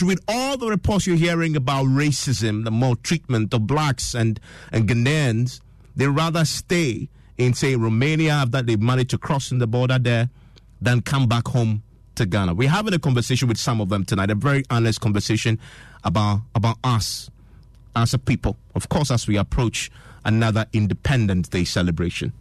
With all the reports you're hearing about racism, the maltreatment of blacks and, and Ghanaians, they rather stay in, say, Romania after they've managed to cross in the border there than come back home to Ghana. We're having a conversation with some of them tonight, a very honest conversation about, about us as a people, of course, as we approach another Independence Day celebration.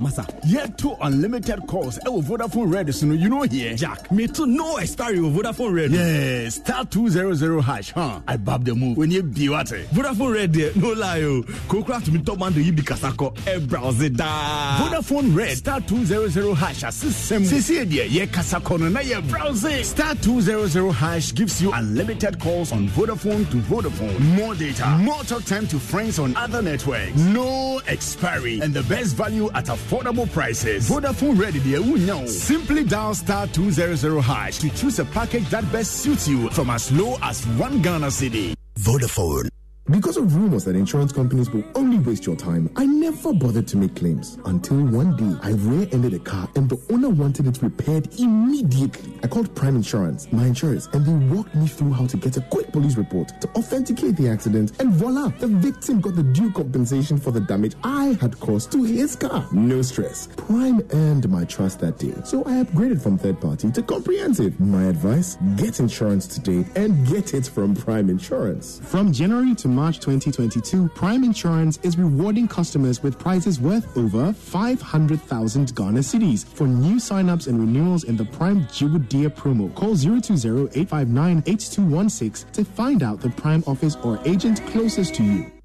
Masa, yet two unlimited calls. Oh, Vodafone Red, so you know here. Jack, me too. No expiry of Vodafone Red. Yeah, star two zero zero hash. Huh? I bob the move when you be what? Vodafone Red, there, no lie. Oh, Kokra to me top man to you because I call e browse it da. Vodafone Red, star two zero zero hash. Assistem. Sisi there, ye kasako no na ye browse. Star two zero zero hash gives you unlimited calls on Vodafone to Vodafone, more data, more talk time to friends on other networks, no expiry, and the best value at affordable prices. Vodafone Ready, dear, know. Simply dial star 200 hash to choose a package that best suits you from as low as one Ghana cedi. Vodafone. Because of rumors that insurance companies will only waste your time, I never bothered to make claims until one day I rear-ended a car and the owner wanted it repaired immediately. I called Prime Insurance, my insurance, and they walked me through how to get a quick police report to authenticate the accident, and voila, the victim got the due compensation for the damage I had caused to his car. No stress. Prime earned my trust that day, so I upgraded from third party to comprehensive. My advice: get insurance today and get it from Prime Insurance. From January to March 2022, Prime Insurance is rewarding customers with prizes worth over 500,000 Ghana cedis for new sign-ups and renewals in the Prime Jiwudia promo. Call 020-859-8216 to find out the Prime office or agent closest to you.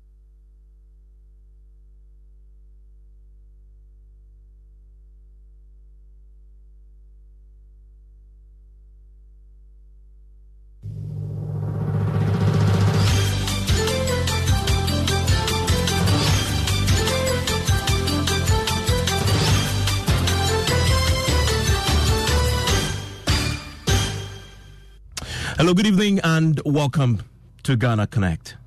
Hello, good evening, and welcome to Ghana Connect.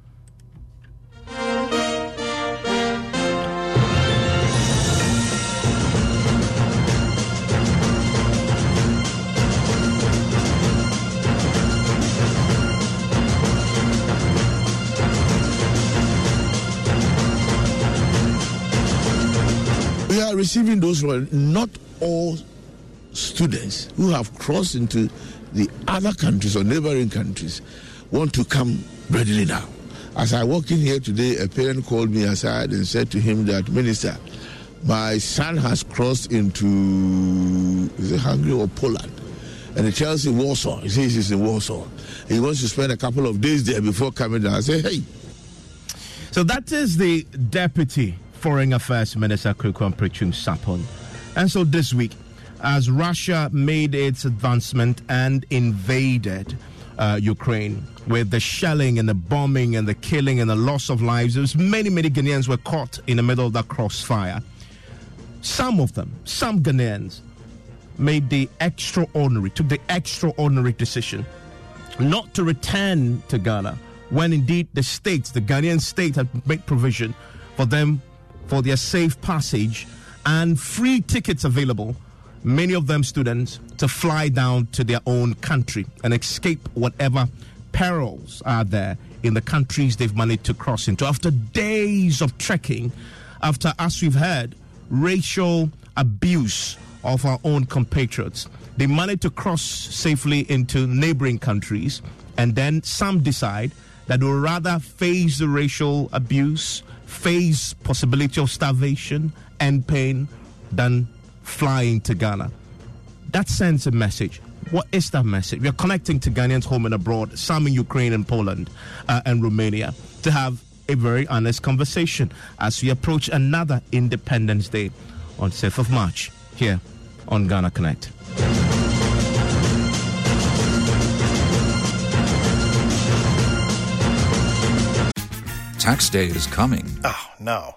We are receiving those who are not all students who have crossed into the other countries or neighboring countries want to come readily now. As I walked in here today, a parent called me aside and said to him that, Minister, my son has crossed into is it Hungary or Poland, and he tells in Warsaw. He says he's in Warsaw. He wants to spend a couple of days there before coming down. I say, hey. So that is the Deputy Foreign Affairs Minister Kweku Ampratwum Sarpong. And so this week, as Russia made its advancement and invaded uh, Ukraine with the shelling and the bombing and the killing and the loss of lives. There's many, many Ghanaians were caught in the middle of that crossfire. Some of them, some Ghanaians, made the extraordinary, took the extraordinary decision not to return to Ghana when indeed the state, the Ghanaian state, had made provision for them for their safe passage and free tickets available many of them students, to fly down to their own country and escape whatever perils are there in the countries they've managed to cross into. After days of trekking, after, as we've heard, racial abuse of our own compatriots. They managed to cross safely into neighboring countries, and then some decide that they will rather face the racial abuse, face possibility of starvation and pain than flying to Ghana. That sends a message. What is that message? We are connecting to Ghanaians home and abroad, some in Ukraine and Poland uh, and Romania, to have a very honest conversation as we approach another Independence Day on 6th of March here on Ghana Connect. Tax day is coming. Oh, no.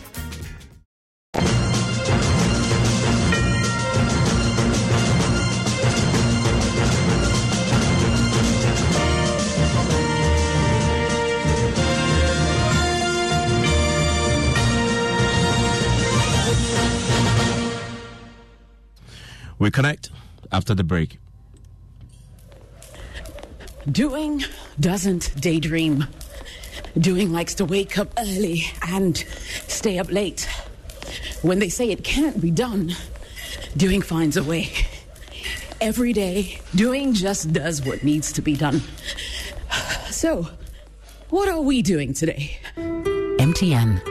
We connect after the break. Doing doesn't daydream. Doing likes to wake up early and stay up late. When they say it can't be done, doing finds a way. Every day, doing just does what needs to be done. So, what are we doing today? MTN.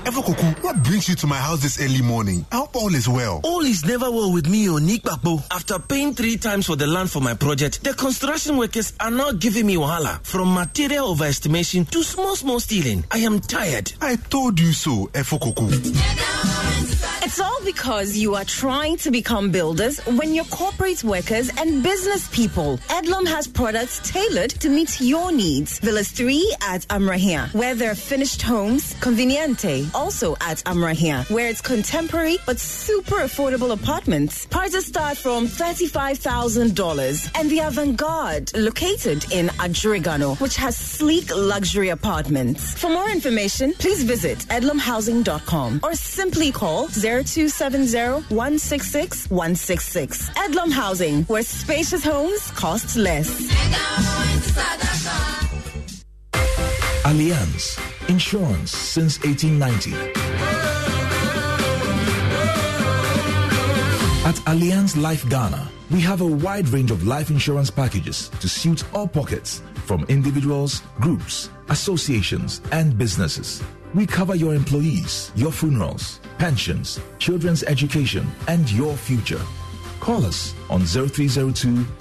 Hey, Evokoku, what brings you to my house this early morning? I hope all is well. All is never well with me, Onikpapo. After paying three times for the land for my project, the construction workers are now giving me wahala. From material overestimation to small, small stealing. I am tired. I told you so, Efokoku. It's all because you are trying to become builders when you're corporate workers and business people. Edlom has products tailored to meet your needs. Villas 3 at Amrahia, where there are finished homes, Conveniente, also at Amrahia, where it's contemporary but super affordable apartments. Prices start from $35,000. And the Avant-Garde, located in Adjiringanor, which has sleek luxury apartments. For more information, please visit edlomhousing.com or simply call 0270-166-166. Edlom Housing, where spacious homes cost less. Allianz Insurance since 1890. At Allianz Life Ghana, we have a wide range of life insurance packages to suit all pockets from individuals, groups, associations, and businesses. We cover your employees, your funerals, pensions, children's education, and your future. Call us on 0302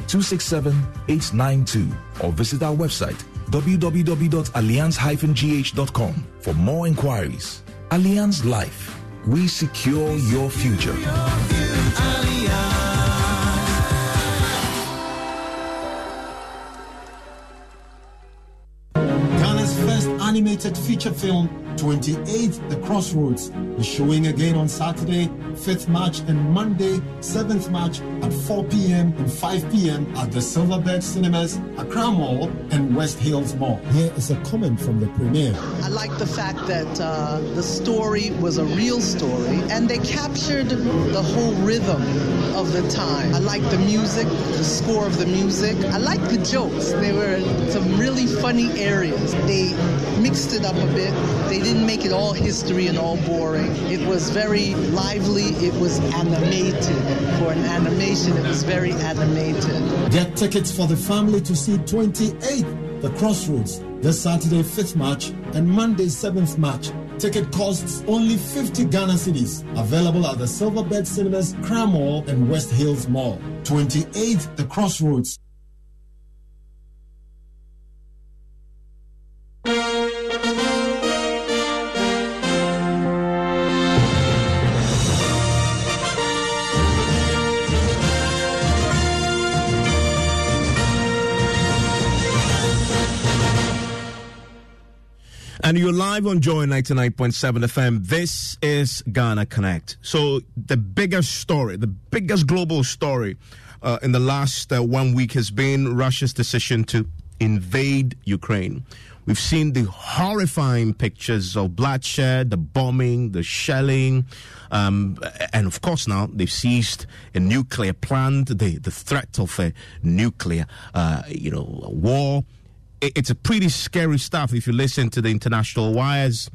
267 892 or visit our website www.allianz-gh.com for more inquiries. Allianz Life. We secure your future. Animated feature film 28th The Crossroads is showing again on Saturday, 5th March, and Monday, 7th March at 4 p.m. and 5 p.m. at the Silverbird Cinemas, Accra Mall, and West Hills Mall. Here is a comment from the premiere. I like the fact that uh, the story was a real story and they captured the whole rhythm of the time. I like the music, the score of the music. I like the jokes. They were some really funny areas. They mixed it up a bit. They didn't make it all history and all boring. It was very lively. It was animated. For an animation, it was very animated. Get tickets for the family to see 28th The Crossroads this Saturday, 5th March, and Monday, 7th March. Ticket costs only 50 Ghana cedis. Available at the Silverbird Cinemas, Accra Mall, and West Hills Mall. 28th The Crossroads. And you're live on Joy 99.7 FM. This is Ghana Connect. So, the biggest story, the biggest global story uh, in the last uh, one week has been Russia's decision to invade Ukraine. We've seen the horrifying pictures of bloodshed, the bombing, the shelling, um, and of course now they've seized a nuclear plant. The the threat of a nuclear, uh, you know, war it's a pretty scary stuff if you listen to the international wires.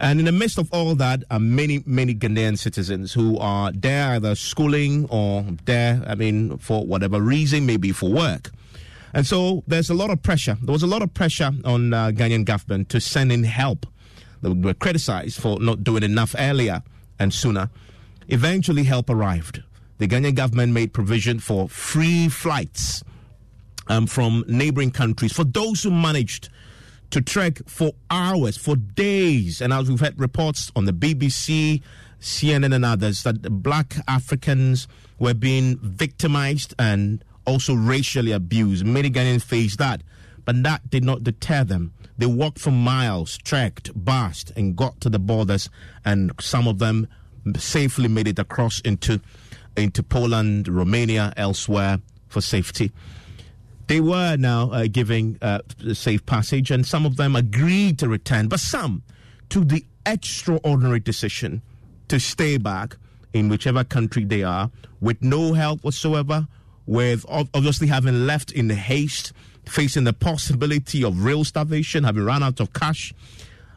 And in the midst of all that are many, many Ghanaian citizens who are there either schooling or there, I mean, for whatever reason, maybe for work. And so there's a lot of pressure. There was a lot of pressure on uh, Ghanaian government to send in help. They were criticized for not doing enough earlier and sooner. Eventually, help arrived. The Ghanaian government made provision for free flights um, from neighboring countries for those who managed to trek for hours, for days. And as we've had reports on the BBC, CNN, and others, that black Africans were being victimized and also racially abused. Many Ghanaians faced that, but that did not deter them. They walked for miles, trekked, passed, and got to the borders, and some of them safely made it across into into Poland, Romania, elsewhere for safety they were now uh, giving uh, safe passage, and some of them agreed to return, but some took the extraordinary decision to stay back in whichever country they are with no help whatsoever, with obviously having left in haste, facing the possibility of real starvation, having run out of cash.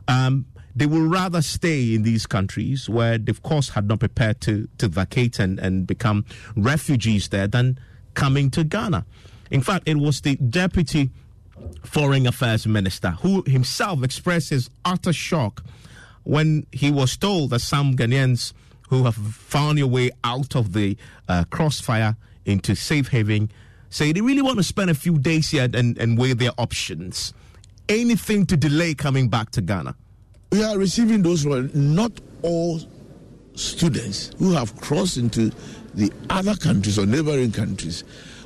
Um, they would rather stay in these countries where they, of course, had not prepared to, to vacate and, and become refugees there than coming to Ghana. In fact, it was the deputy foreign affairs minister who himself expressed his utter shock when he was told that some Ghanaians who have found their way out of the uh, crossfire into safe haven say they really want to spend a few days here and, and weigh their options. Anything to delay coming back to Ghana? We are receiving those not all students who have crossed into the other countries or neighboring countries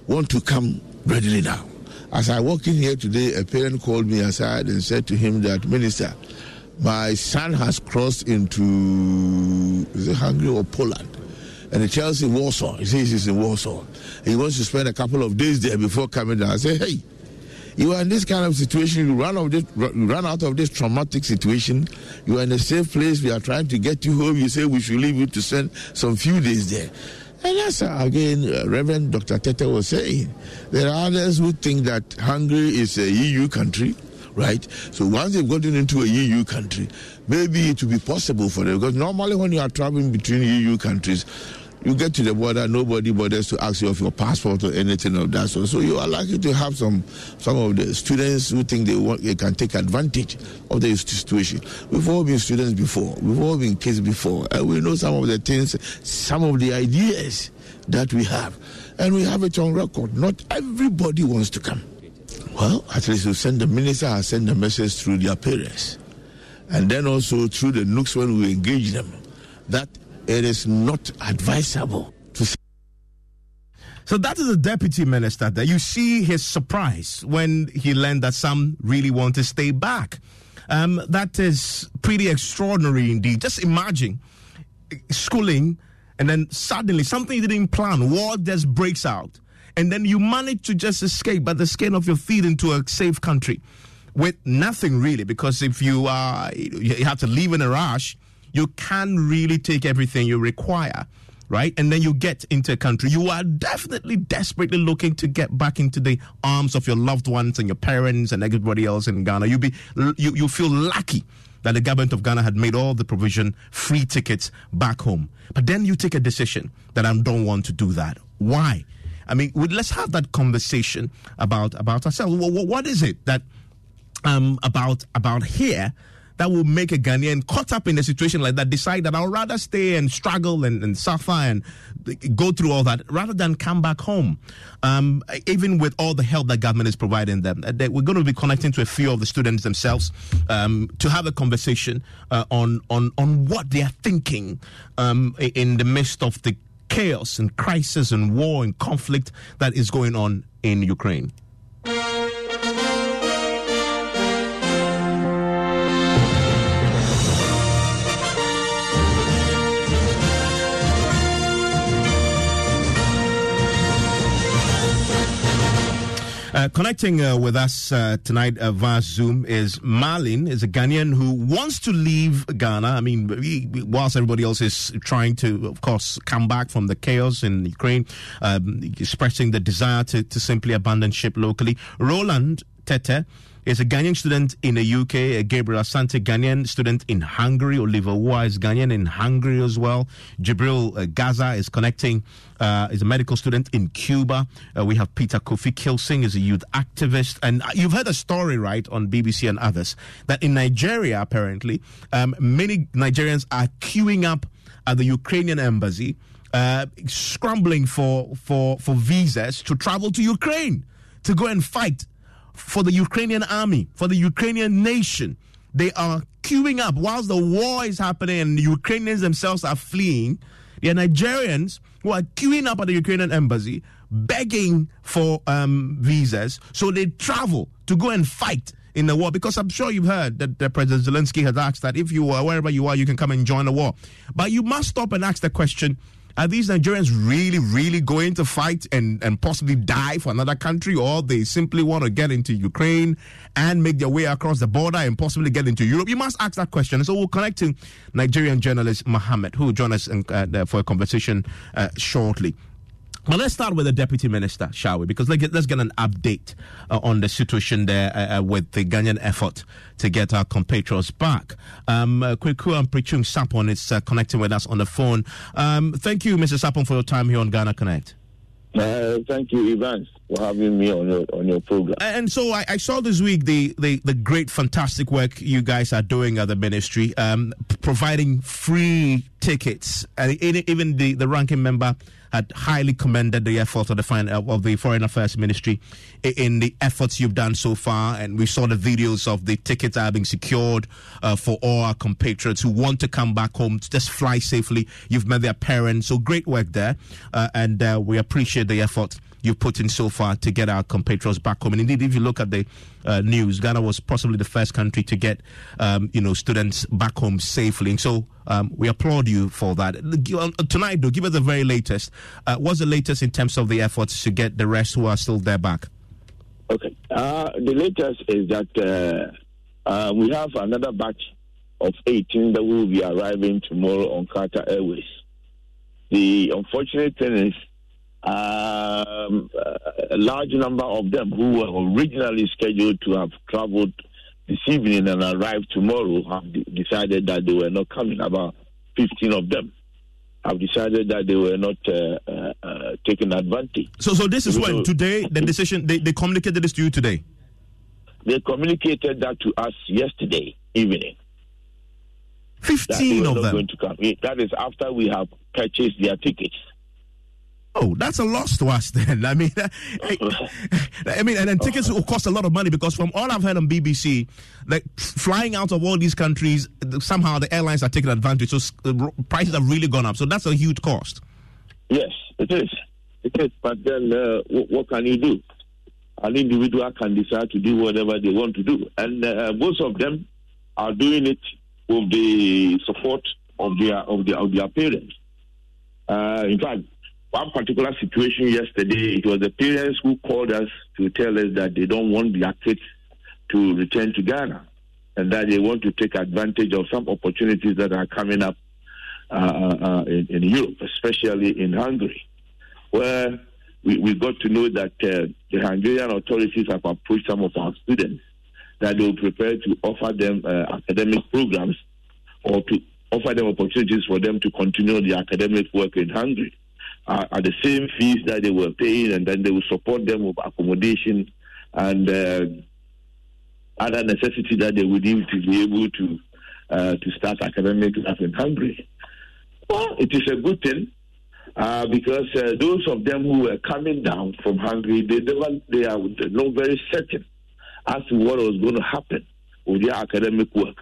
want to come readily now. As I walk in here today, a parent called me aside and said to him that, Minister, my son has crossed into is it Hungary or Poland? And he tells him Warsaw. He says he's in Warsaw. He wants to spend a couple of days there before coming down. I say, hey, you are in this kind of situation. You run, of this, run out of this traumatic situation. You are in a safe place. We are trying to get you home. You say we should leave you to spend some few days there. And that's again, uh, Reverend Dr. Tete was saying. There are others who think that Hungary is a EU country, right? So once they've gotten into a EU country, maybe it will be possible for them. Because normally when you are traveling between EU countries, you get to the border, nobody bothers to ask you of your passport or anything of that sort. So you are likely to have some some of the students who think they want they can take advantage of the situation. We've all been students before, we've all been kids before, and we know some of the things, some of the ideas that we have, and we have it on record. Not everybody wants to come. Well, at least we send the minister has sent the message through their parents, and then also through the nooks when we engage them that it is not advisable to so that is the deputy minister there. You see his surprise when he learned that some really want to stay back. Um, that is pretty extraordinary indeed. Just imagine schooling and then suddenly something you didn't plan, war just breaks out. And then you manage to just escape by the skin of your feet into a safe country with nothing really. Because if you are, you have to leave in a rush, you can really take everything you require right? And then you get into a country, you are definitely desperately looking to get back into the arms of your loved ones and your parents and everybody else in Ghana. You be you, you feel lucky that the government of Ghana had made all the provision, free tickets back home. But then you take a decision that I don't want to do that. Why? I mean, let's have that conversation about about ourselves. What is it that um, about about here that will make a Ghanaian caught up in a situation like that decide that I'll rather stay and struggle and, and suffer and go through all that rather than come back home. Um, even with all the help that government is providing them, uh, we're going to be connecting to a few of the students themselves um, to have a conversation uh, on on on what they are thinking um, in the midst of the chaos and crisis and war and conflict that is going on in Ukraine. Uh, connecting uh, with us uh, tonight uh, via Zoom is Marlin, is a Ghanaian who wants to leave Ghana. I mean, he, whilst everybody else is trying to, of course, come back from the chaos in Ukraine, um, expressing the desire to, to simply abandon ship locally. Roland Tete is a Ghanaian student in the UK, a Gabriel Asante Ghanaian student in Hungary, Oliver Wa is Ghanaian in Hungary as well. Jibril uh, Gaza is connecting, uh, is a medical student in Cuba. Uh, we have Peter Kofi Kilsing is a youth activist. And you've heard a story, right, on BBC and others, that in Nigeria, apparently, um, many Nigerians are queuing up at the Ukrainian embassy, uh, scrambling for, for, for visas to travel to Ukraine to go and fight for the Ukrainian army, for the Ukrainian nation. They are queuing up whilst the war is happening and the Ukrainians themselves are fleeing. There are Nigerians who are queuing up at the Ukrainian embassy begging for um, visas. So they travel to go and fight in the war because I'm sure you've heard that, that President Zelensky has asked that if you are wherever you are, you can come and join the war. But you must stop and ask the question are these Nigerians really, really going to fight and, and possibly die for another country, or they simply want to get into Ukraine and make their way across the border and possibly get into Europe? You must ask that question. So we'll connect to Nigerian journalist Mohammed, who will join us in, uh, for a conversation uh, shortly. But let's start with the deputy minister, shall we? Because let's get, let's get an update uh, on the situation there uh, uh, with the Ghanaian effort to get our compatriots back. Um, uh, Kweku Ampratwum Sapon is uh, connecting with us on the phone. Um, thank you, Mr. Sapon, for your time here on Ghana Connect. Uh, thank you, Evans, for having me on your on your program. And so I, I, saw this week the, the the great, fantastic work you guys are doing at the ministry, um, providing free tickets, and even the the ranking member had highly commended the efforts of the foreign, of the Foreign Affairs Ministry in the efforts you've done so far. And we saw the videos of the tickets have been secured uh, for all our compatriots who want to come back home to just fly safely. You've met their parents, so great work there, uh, and uh, we appreciate the effort you've put in so far to get our compatriots back home. And indeed, if you look at the uh, news, Ghana was possibly the first country to get um, you know students back home safely. And so um, we applaud you for that. Uh, tonight, though, give us the very latest. Uh, what's the latest in terms of the efforts to get the rest who are still there back? Okay, uh, the latest is that uh, uh, we have another batch of 18 that will be arriving tomorrow on Qatar Airways. The unfortunate thing is um, a large number of them who were originally scheduled to have traveled this evening and arrived tomorrow have decided that they were not coming. About 15 of them have decided that they were not uh, uh, uh, taking advantage. So, so this is when today the decision they, they communicated this to you today. They communicated that to us yesterday evening. Fifteen of them. Going to come. That is after we have purchased their tickets. Oh, that's a loss to us then. I mean, I, I mean, and then tickets will cost a lot of money because from all I've heard on BBC, like flying out of all these countries, somehow the airlines are taking advantage. So uh, prices have really gone up. So that's a huge cost. Yes, it is. It is. But then, uh, what, what, can you do? An individual can decide to do whatever they want to do, and uh, most of them are doing it with the support of their of their of their parents. Uh, in fact, one particular situation yesterday, it was the parents who called us to tell us that they don't want their kids to return to Ghana and that they want to take advantage of some opportunities that are coming up uh, uh, in, in, Europe, especially in Hungary, where we, we got to know that uh, the Hungarian authorities have approached some of our students that they will prepare to offer them uh, academic programs or to offer them opportunities for them to continue the academic work in Hungary at the same fees that they were paying, and then they will support them with accommodation and uh, other necessities that they would need to be able to uh, to start academic life in Hungary. Well, it is a good thing uh, because uh, those of them who were coming down from Hungary, they never they are not very certain as to what was going to happen with their academic work.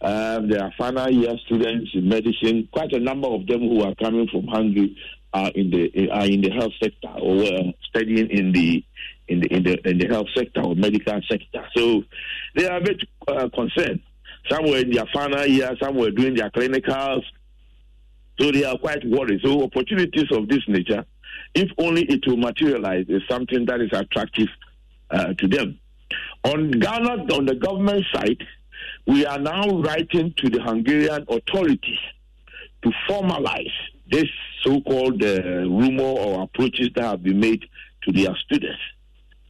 Um, there are final year students in medicine. Quite a number of them who are coming from Hungary are in the are in the health sector or studying in the in the in the in the health sector or medical sector. So they are a bit uh, concerned. Some were in their final year, some were doing their clinicals. So they are quite worried. So opportunities of this nature, if only it will materialize, is something that is attractive uh, to them. On Ghana, on the government side, we are now writing to the Hungarian authorities to formalize this so-called uh, rumor or approaches that have been made to their students.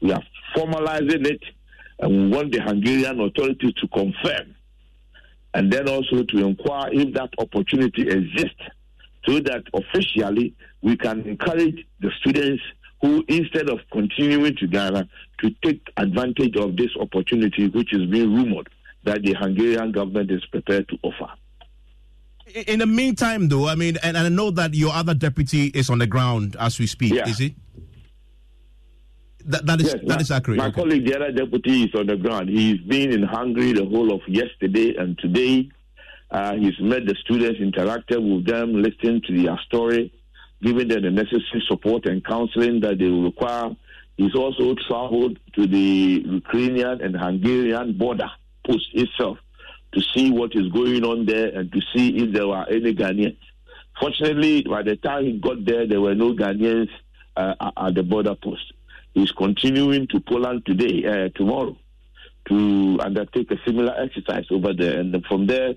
We are formalizing it, and we want the Hungarian authorities to confirm, and then also to inquire if that opportunity exists, so that officially we can encourage the students who, instead of continuing to Ghana, to take advantage of this opportunity, which is being rumored that the Hungarian government is prepared to offer. In the meantime, though, I mean, and, I know that your other deputy is on the ground as we speak, yeah. is he? That, that is yes, that my, is accurate. My okay. colleague, the other deputy, is on the ground. He's been in Hungary the whole of yesterday and today. Uh, he's met the students, interacted with them, listened to their story, giving them the necessary support and counseling that they will require. He's also traveled to the Ukrainian and Hungarian border post itself to see what is going on there and to see if there were any Ghanaians. Fortunately, by the time he got there, there were no Ghanaians uh, at the border post. He's continuing to Poland today, uh, tomorrow, to undertake a similar exercise over there. And from there,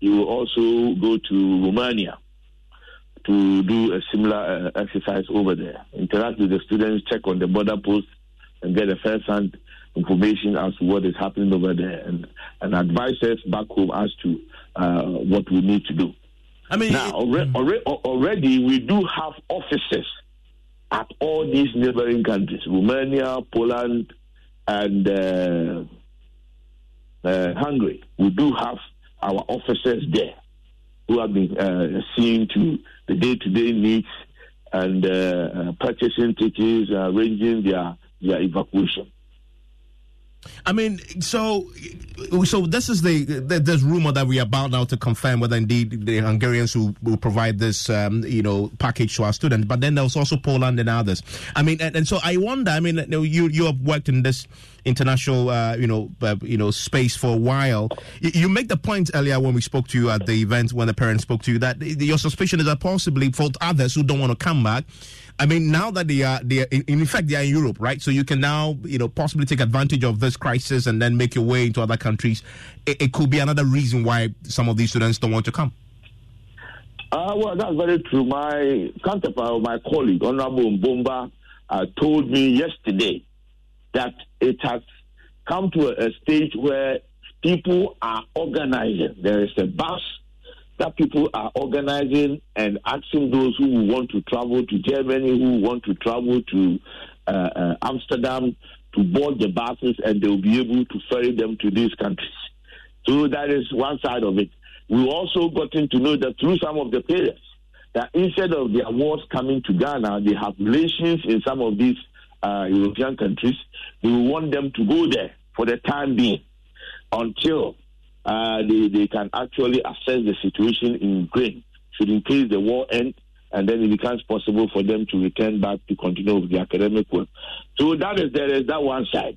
he will also go to Romania to do a similar uh, exercise over there. Interact with the students, check on the border post, and get a first-hand information as to what is happening over there and, and advise us back home as to uh, what we need to do. I mean, now already, already, already we do have offices at all these neighboring countries Romania, Poland, and uh, uh, Hungary. We do have our officers there who have been uh, seeing to the day to day needs and uh, uh, purchasing tickets, arranging their, their evacuation. I mean, so so this is the, the this rumor that we are about now to confirm whether indeed the Hungarians who will provide this um, you know package to our students, but then there's also Poland and others. I mean, and, and so I wonder. I mean, you you have worked in this international uh, you know uh, you know space for a while. You, make the point earlier when we spoke to you at the event when the parents spoke to you that your suspicion is that possibly for others who don't want to come back I mean, now that they are, they are in, fact, they are in Europe, right? So you can now, you know, possibly take advantage of this crisis and then make your way into other countries. It, it could be another reason why some of these students don't want to come. Uh, well, that's very true. My counterpart, my colleague, Honorable Mbomba, uh, told me yesterday that it has come to a, stage where people are organizing. There is a bus that people are organizing and asking those who want to travel to Germany, who want to travel to uh, uh, Amsterdam, to board the buses and they'll be able to ferry them to these countries. So that is one side of it. We also gotten to know that through some of the parents, that instead of their awards coming to Ghana, they have relations in some of these uh, European countries. We want them to go there for the time being until uh, they, they can actually assess the situation in Ukraine. Should in case the war end, and then it becomes possible for them to return back to continue with the academic work. So that is there is that one side.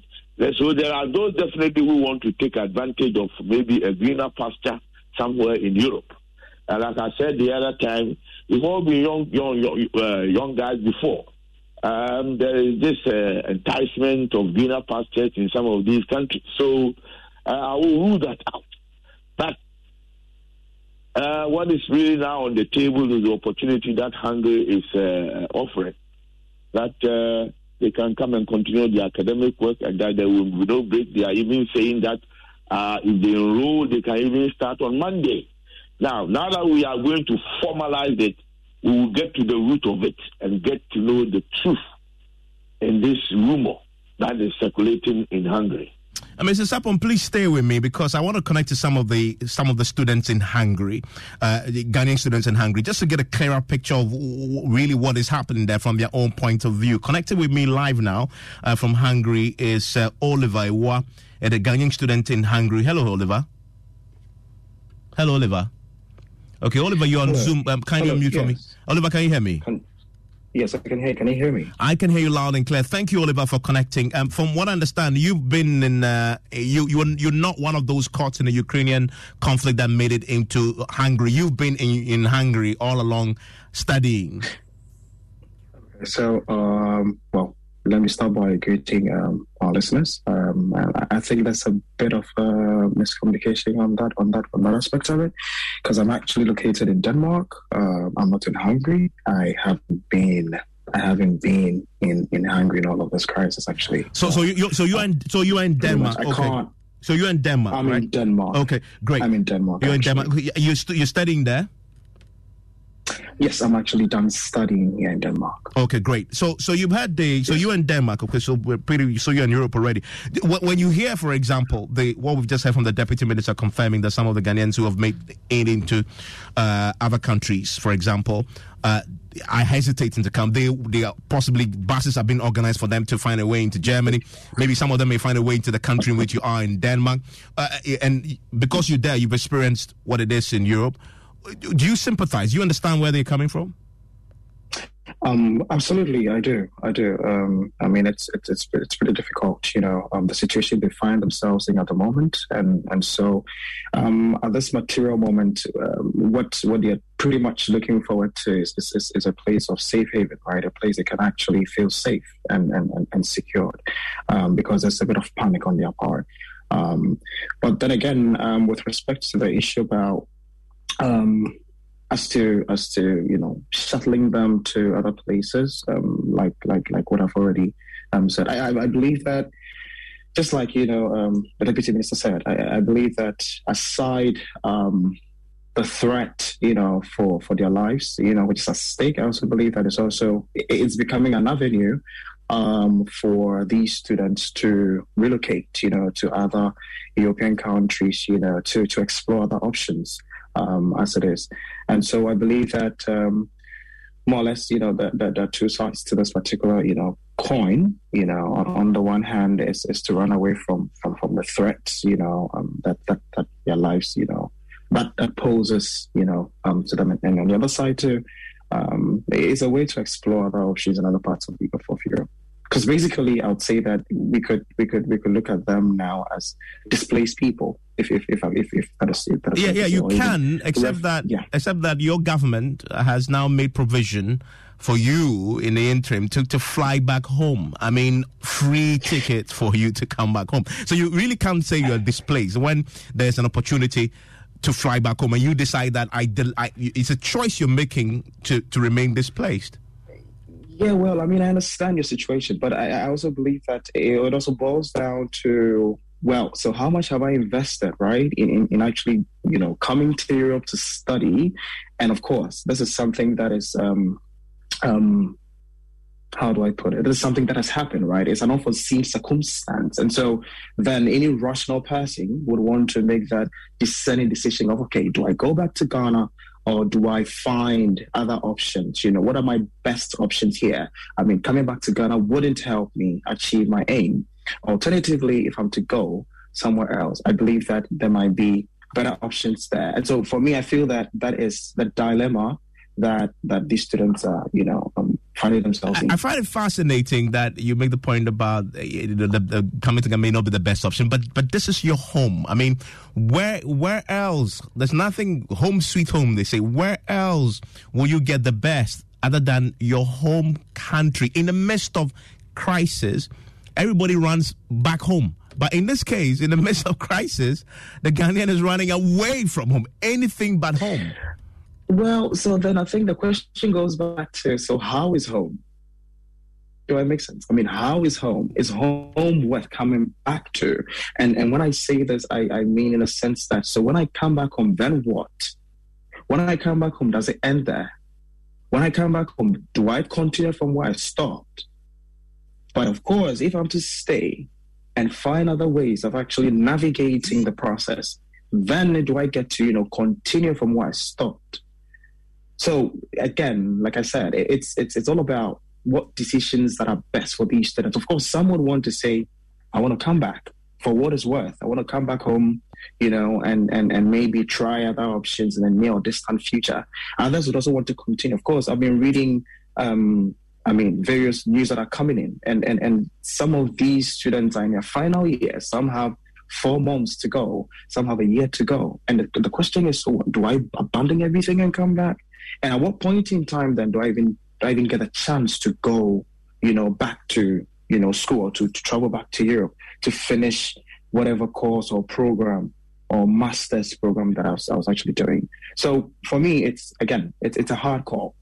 So there are those definitely who want to take advantage of maybe a greener pasture somewhere in Europe. And like I said the other time, we've all been young, young, young, uh, young guys before. Um, there is this uh, enticement of greener pastures in some of these countries. So uh, I will rule that out. But uh, what is really now on the table is the opportunity that Hungary is uh, offering. That uh, they can come and continue the academic work and that they will be no break. They are even saying that uh, if they enroll, they can even start on Monday. Now, now that we are going to formalize it, we will get to the root of it and get to know the truth in this rumor that is circulating in Hungary. Uh, Mr. Sapon, please stay with me because I want to connect to some of the some of the students in Hungary, uh, the Ghanaian students in Hungary, just to get a clearer picture of w- really what is happening there from their own point of view. Connected with me live now uh, from Hungary is uh, Oliver Iwa, a Ghanaian student in Hungary. Hello, Oliver. Hello, Oliver. Okay, Oliver, you're on Hello. Zoom. Um, kindly Hello, unmute for me. Oliver, can you hear me? Yes, I can hear. Can you hear me? I can hear you loud and clear. Thank you, Oliver, for connecting. Um, from what I understand, you've been in uh, you you're, you're not one of those caught in the Ukrainian conflict that made it into Hungary. You've been in, in Hungary all along studying. So, um, well, let me start by greeting um, our listeners. Um, I, think there's a bit of uh, miscommunication on that, on that, on that aspect of it, because I'm actually located in Denmark. Uh, I'm not in Hungary. I haven't been. I haven't been in, in Hungary in all of this crisis, actually. So so you, so you are in, so you are in. Denmark. I okay. can't- So you're in Denmark. I'm right? in Denmark. Okay, great. I'm in Denmark. You're in. Denmark. You stu- you're studying there. Yes, I'm actually done studying here in Denmark. Okay, great. So, so you've had the so you're in Denmark. Okay, so we're pretty. So you're in Europe already. When you hear, for example, the what we've just heard from the deputy minister confirming that some of the Ghanaians who have made it into uh, other countries, for example, uh, are hesitating to come. They they are possibly buses have been organized for them to find a way into Germany. Maybe some of them may find a way into the country in which you are in Denmark. Uh, and because you're there, you've experienced what it is in Europe. Do you sympathize? You understand where they're coming from? Um, absolutely, I do. I do. Um, I mean, it's it's it's it's pretty difficult, you know, um, the situation they find themselves in at the moment, and and so um, at this material moment, um, what what they're pretty much looking forward to is, is, is, a place of safe haven, right? A place they can actually feel safe and and and, and secured, um, because there's a bit of panic on their part. Um, but then again, um, with respect to the issue about um, as to as to you know shuttling them to other places um, like like like what I've already um, said. I, I, I believe that just like you know um, the deputy minister said, I, I believe that aside um, the threat you know for for their lives, you know which is at stake, I also believe that it's also it's becoming an avenue um, for these students to relocate, you know, to other European countries, you know, to to explore other options um, as it is. And so I believe that um, more or less, you know, that there are two sides to this particular, you know, coin. You know, on, on the one hand, is is to run away from from, from the threats, you know, um, that that that their lives, you know, that that poses, you know, um, to them, and on the other side too. Um, it's a way to explore other options in other parts of, of, of Europe because basically I would say that we could we could we could look at them now as displaced people if if if if, if that is if that is yeah, yeah, you say, or even can, except ref- that, yeah. except that your government has now made provision for you in the interim to, to fly back home. I mean, free ticket for you to come back home. So you really can't say you're displaced when there's an opportunity to fly back home and you decide that I, I it's a choice you're making to, to remain displaced. Yeah, well, I mean, I understand your situation, but I, I also believe that it also boils down to well, so how much have I invested, right, in, in, in actually, you know, coming to Europe to study, and of course, this is something that is, um, um, how do I put it? This is something that has happened, right? It's an unforeseen circumstance, and so then any rational person would want to make that discerning decision of, okay, do I go back to Ghana? Or do I find other options? You know, what are my best options here? I mean, coming back to Ghana wouldn't help me achieve my aim. Alternatively, if I'm to go somewhere else, I believe that there might be better options there. And so for me, I feel that that is the dilemma that that these students are, you know, um, finding themselves I, I, find it fascinating that you make the point about uh, the, the, the coming together may not be the best option, but but this is your home. I mean, where where else? There's nothing home sweet home. They say where else will you get the best other than your home country in the midst of crisis? Everybody runs back home. But in this case, in the midst of crisis, the Ghanaian is running away from home, anything but home. Well, so then I think the question goes back to so how is home? Do I make sense? I mean, how is home? Is home worth coming back to? And and when I say this, I, I mean in a sense that so when I come back home, then what? When I come back home, does it end there? When I come back home, do I continue from where I stopped? But of course, if I'm to stay and find other ways of actually navigating the process, then do I get to, you know, continue from where I stopped? So again, like I said, it's it's it's all about what decisions that are best for these students. Of course, some would want to say, I want to come back for what it's worth. I want to come back home, you know, and and and maybe try other options in the near or distant future. Others would also want to continue. Of course, I've been reading um, I mean, various news that are coming in, and and and some of these students are in their final year. Some have four months to go. Some have a year to go. And the, the question is, so do I abandon everything and come back? And at what point in time then do I even do I even get a chance to go, you know, back to you know school to, to travel back to Europe to finish whatever course or program or master's program that I was, I was actually doing. So for me, it's again, it's it's a hard call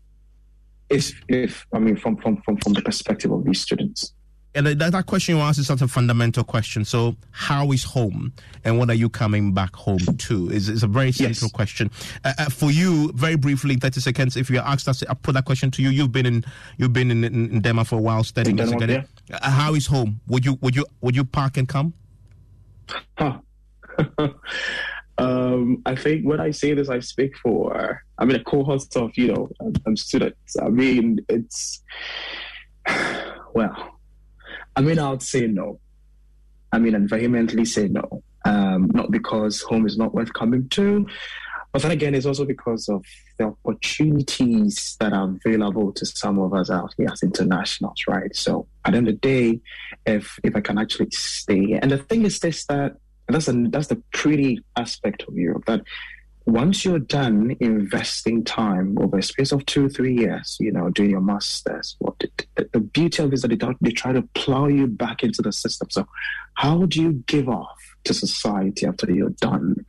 if, if I mean, from, from, from, from the perspective of these students. And that, that question you asked is such a fundamental question. So, how is home, and what are you coming back home to? Is is a very central yes. question uh, uh, for you. Very briefly, thirty seconds. If you're asked us, I put that question to you. You've been in you've been in, in, in Denmark for a while studying. Denmark, yeah. uh, how is home? Would you would you would you park and come? Huh. Um, I think when I say this, I speak for, I mean, a cohort of, you know, um, students. I mean, it's, well, I mean, I would say no. I mean, and vehemently say no. Um, not because home is not worth coming to, but then again, it's also because of the opportunities that are available to some of us out here as internationals, right? So at the end of the day, if if I can actually stay, and the thing is this that that's, that's the pretty aspect of Europe that once you're done investing time over a space of two, three years, you know, doing your masters, what the, the beauty of it is that they, they try to plow you back into the system. So, how do you give off to society after you're done?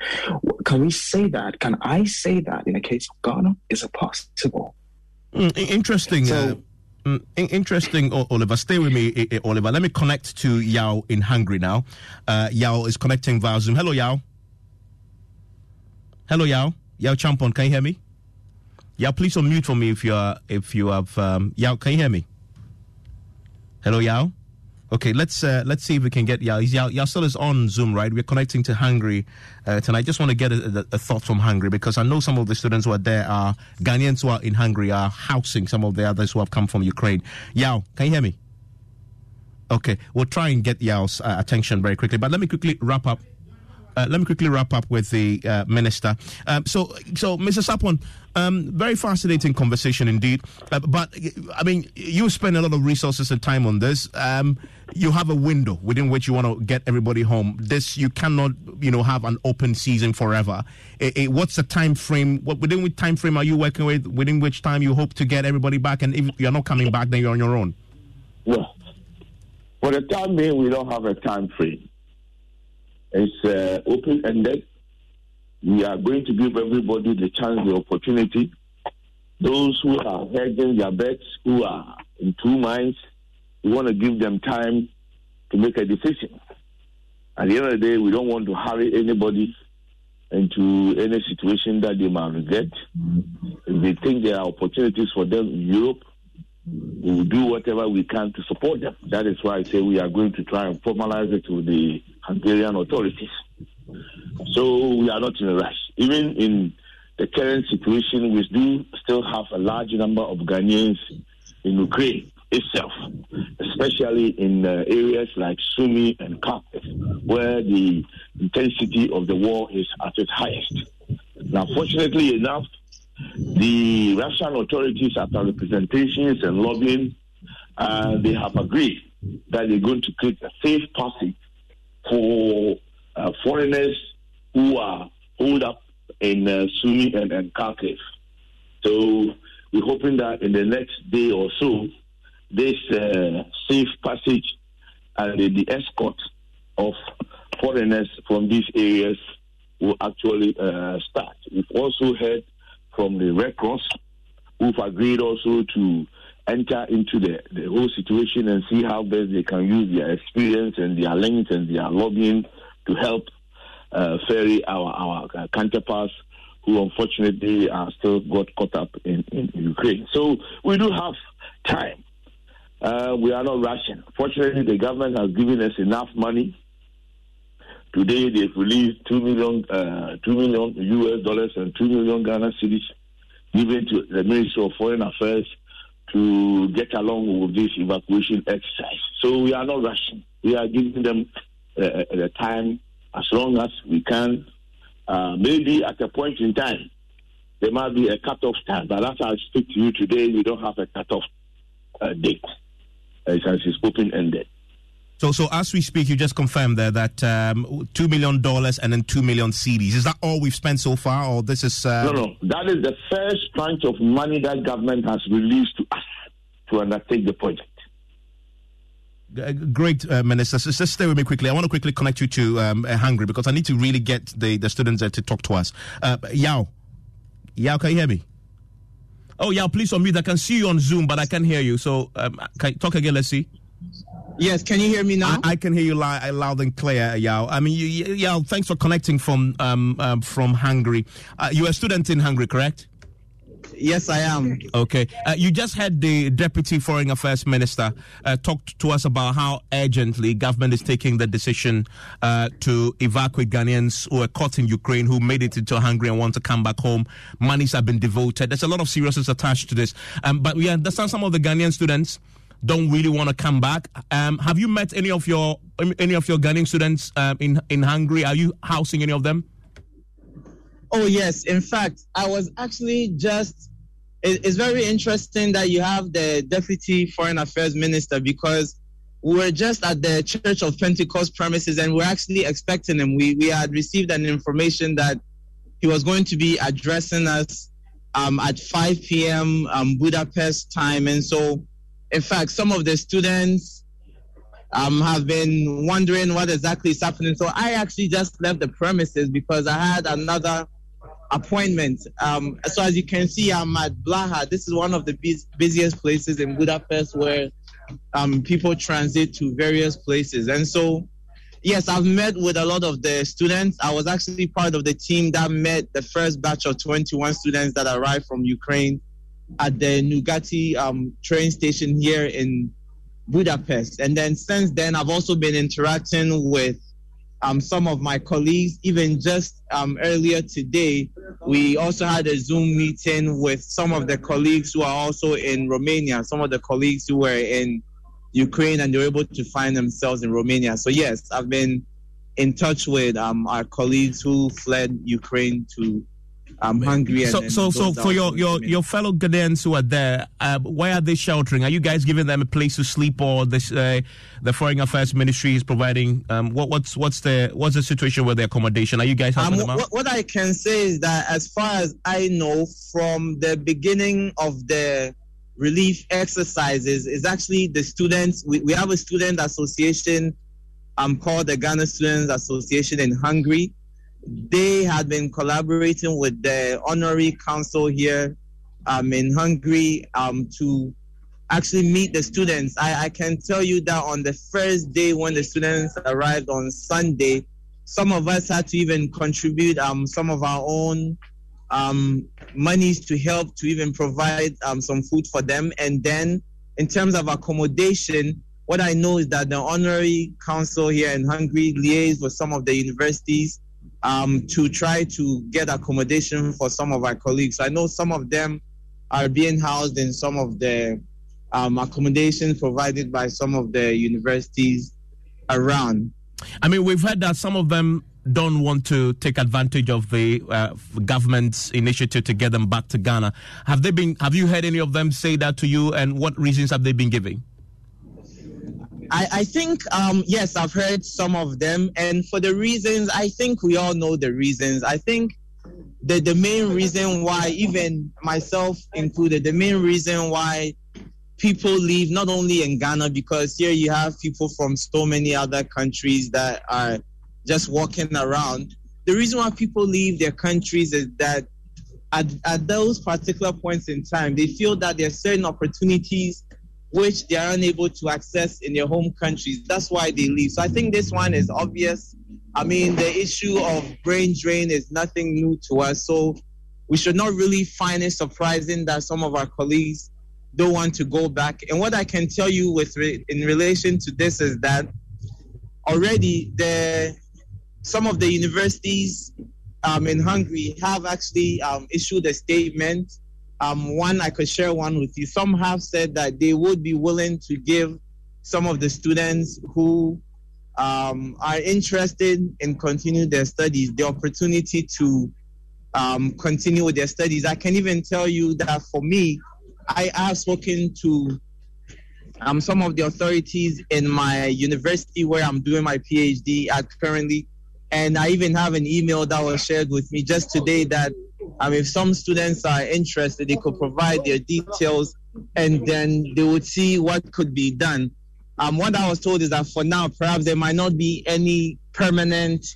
Can we say that? Can I say that in the case of Ghana? Is it possible? Mm, interesting. So, uh, Mm, interesting, Oliver. Stay with me, Oliver. Let me connect to Yao in Hungary now. Uh, Yao is connecting via Zoom. Hello, Yao. Hello, Yao. Yao Champon, can you hear me? Yao, please unmute for me if you are if you have um, Yao. Can you hear me? Hello, Yao. Okay, let's uh, let's see if we can get Yao. Yao, Yao still is on Zoom, right? We're connecting to Hungary uh, tonight. Just want to get a, a, a, thought from Hungary because I know some of the students who are there are Ghanaians who are in Hungary are housing some of the others who have come from Ukraine. Yao, can you hear me? Okay, we'll try and get Yao's uh, attention very quickly, but let me quickly wrap up uh, let me quickly wrap up with the uh, minister. Um, so, so Mr. Sarpong, um, very fascinating conversation indeed. Uh, but I mean, you spend a lot of resources and time on this. Um, you have a window within which you want to get everybody home. This you cannot, you know, have an open season forever. It, it, what's the time frame? What within which time frame are you working with? Within which time you hope to get everybody back? And if you're not coming back, then you're on your own. Well, for the time being, we don't have a time frame. It's uh, open ended. We are going to give everybody the chance, the opportunity. Those who are hedging their bets, who are in two minds, we want to give them time to make a decision. At the end of the day, we don't want to hurry anybody into any situation that they might regret. If they think there are opportunities for them in Europe, we will do whatever we can to support them. That is why I say we are going to try and formalize it with the Hungarian authorities. So we are not in a rush. Even in the current situation, we do still have a large number of Ghanaians in Ukraine itself, especially in uh, areas like Sumy and Kharkiv, where the intensity of the war is at its highest. Now, fortunately enough, The Russian authorities, after representations and lobbying, uh, they have agreed that they're going to create a safe passage for uh, foreigners who are holed up in uh, and, and Kharkiv. So we're hoping that in the next day or so, this uh, safe passage and the, the escort of foreigners from these areas will actually uh, start. We've also heard from the Red Cross, who've agreed also to enter into the, the whole situation and see how best they can use their experience and their links and their lobbying to help uh, ferry our, our counterparts who unfortunately are still got caught up in, in Ukraine. So we do have time. Uh, we are not rushing. Fortunately, the government has given us enough money. Today, they've released two million, uh, two million US dollars and two million Ghana cedis given to the Ministry of Foreign Affairs to get along with this evacuation exercise. So we are not rushing. We are giving them uh, uh the time as long as we can. Uh, maybe at a point in time, there might be a cut-off time, but as I speak to you today, we don't have a cut-off uh, date. Uh, it's open-ended. So, so as we speak, you just confirmed there that um, two million dollars and then two million cedis. Is that all we've spent so far, or this is? Uh... No, no. That is the first tranche of money that government has released to us to undertake the project. Great, uh, Minister. So just stay with me quickly. I want to quickly connect you to um, uh, Hungary because I need to really get the, the students there to talk to us. Uh, Yao, Yao, can you hear me? Oh, Yao, please unmute. I can see you on Zoom, but I can't hear you. So um, can you talk again? Let's see. Yes, can you hear me now? I, I can hear you loud, loud and clear, Yao. I mean, you, Yao, thanks for connecting from um, um, from Hungary. Uh, you're a student in Hungary, correct? Yes, I am. Okay. Uh, you just had the Deputy Foreign Affairs Minister uh, talk to us about how urgently government is taking the decision uh, to evacuate Ghanaians who are caught in Ukraine, who made it into Hungary and want to come back home. Monies have been devoted. There's a lot of seriousness attached to this. Um, but we understand some of the Ghanaian students don't really want to come back. Um, have you met any of your any of your Ghanaian students um, in in Hungary? Are you housing any of them? Oh yes. In fact, I was actually just it's very interesting that you have the deputy foreign affairs minister because we were just at the Church of Pentecost premises and we're actually expecting him. We we had received an information that he was going to be addressing us um, at 5 p.m. Um, Budapest time, and so in fact, some of the students um, have been wondering what exactly is happening. So I actually just left the premises because I had another appointment. Um, so as you can see, I'm at Blaha. This is one of the busiest places in Budapest where um, people transit to various places. And so, yes, I've met with a lot of the students. I was actually part of the team that met the first batch of 21 students that arrived from Ukraine at the Nyugati um, train station here in Budapest. And then since then, I've also been interacting with um, some of my colleagues. Even just um, earlier today, we also had a Zoom meeting with some of the colleagues who are also in Romania, some of the colleagues who were in Ukraine and they were able to find themselves in Romania. So, yes, I've been in touch with um, our colleagues who fled Ukraine to I'm hungry. So, so, so for your, your, your fellow Ghanaians who are there, uh, where are they sheltering? Are you guys giving them a place to sleep, or this uh, the Foreign Affairs Ministry is providing? Um, what, what's what's the what's the situation with the accommodation? Are you guys helping um, them out? What, what I can say is that, as far as I know, from the beginning of the relief exercises, is actually the students. We, we have a student association um, called the Ghana Students Association in Hungary they had been collaborating with the honorary consul here um, in Hungary um, to actually meet the students. I, I, can tell you that on the first day when the students arrived on Sunday, some of us had to even contribute um, some of our own um, monies to help to even provide um, some food for them. And then, in terms of accommodation, what I know is that the honorary consul here in Hungary liaised with some of the universities um, to try to get accommodation for some of our colleagues. I know some of them are being housed in some of the um, accommodations provided by some of the universities around. I mean, we've heard that some of them don't want to take advantage of the uh, government's initiative to get them back to Ghana. Have they been? Have you heard any of them say that to you? And what reasons have they been giving? I, I think um, yes, I've heard some of them, and for the reasons, I think we all know the reasons. I think the the main reason why, even myself included, the main reason why people leave not only in Ghana because here you have people from so many other countries that are just walking around. The reason why people leave their countries is that at, at those particular points in time, they feel that there are certain opportunities which they are unable to access in their home countries. That's why they leave. So I think this one is obvious. I mean, the issue of brain drain is nothing new to us. So we should not really find it surprising that some of our colleagues don't want to go back. And what I can tell you with re- in relation to this is that already the some of the universities um, in Hungary have actually um, issued a statement. Um, one, I could share one with you. Some have said that they would be willing to give some of the students who um, are interested in continuing their studies the opportunity to um, continue with their studies. I can even tell you that for me, I have spoken to um, some of the authorities in my university where I'm doing my PhD at currently. And I even have an email that was shared with me just today that um, if some students are interested, they could provide their details and then they would see what could be done. Um, what I was told is that for now, perhaps there might not be any permanent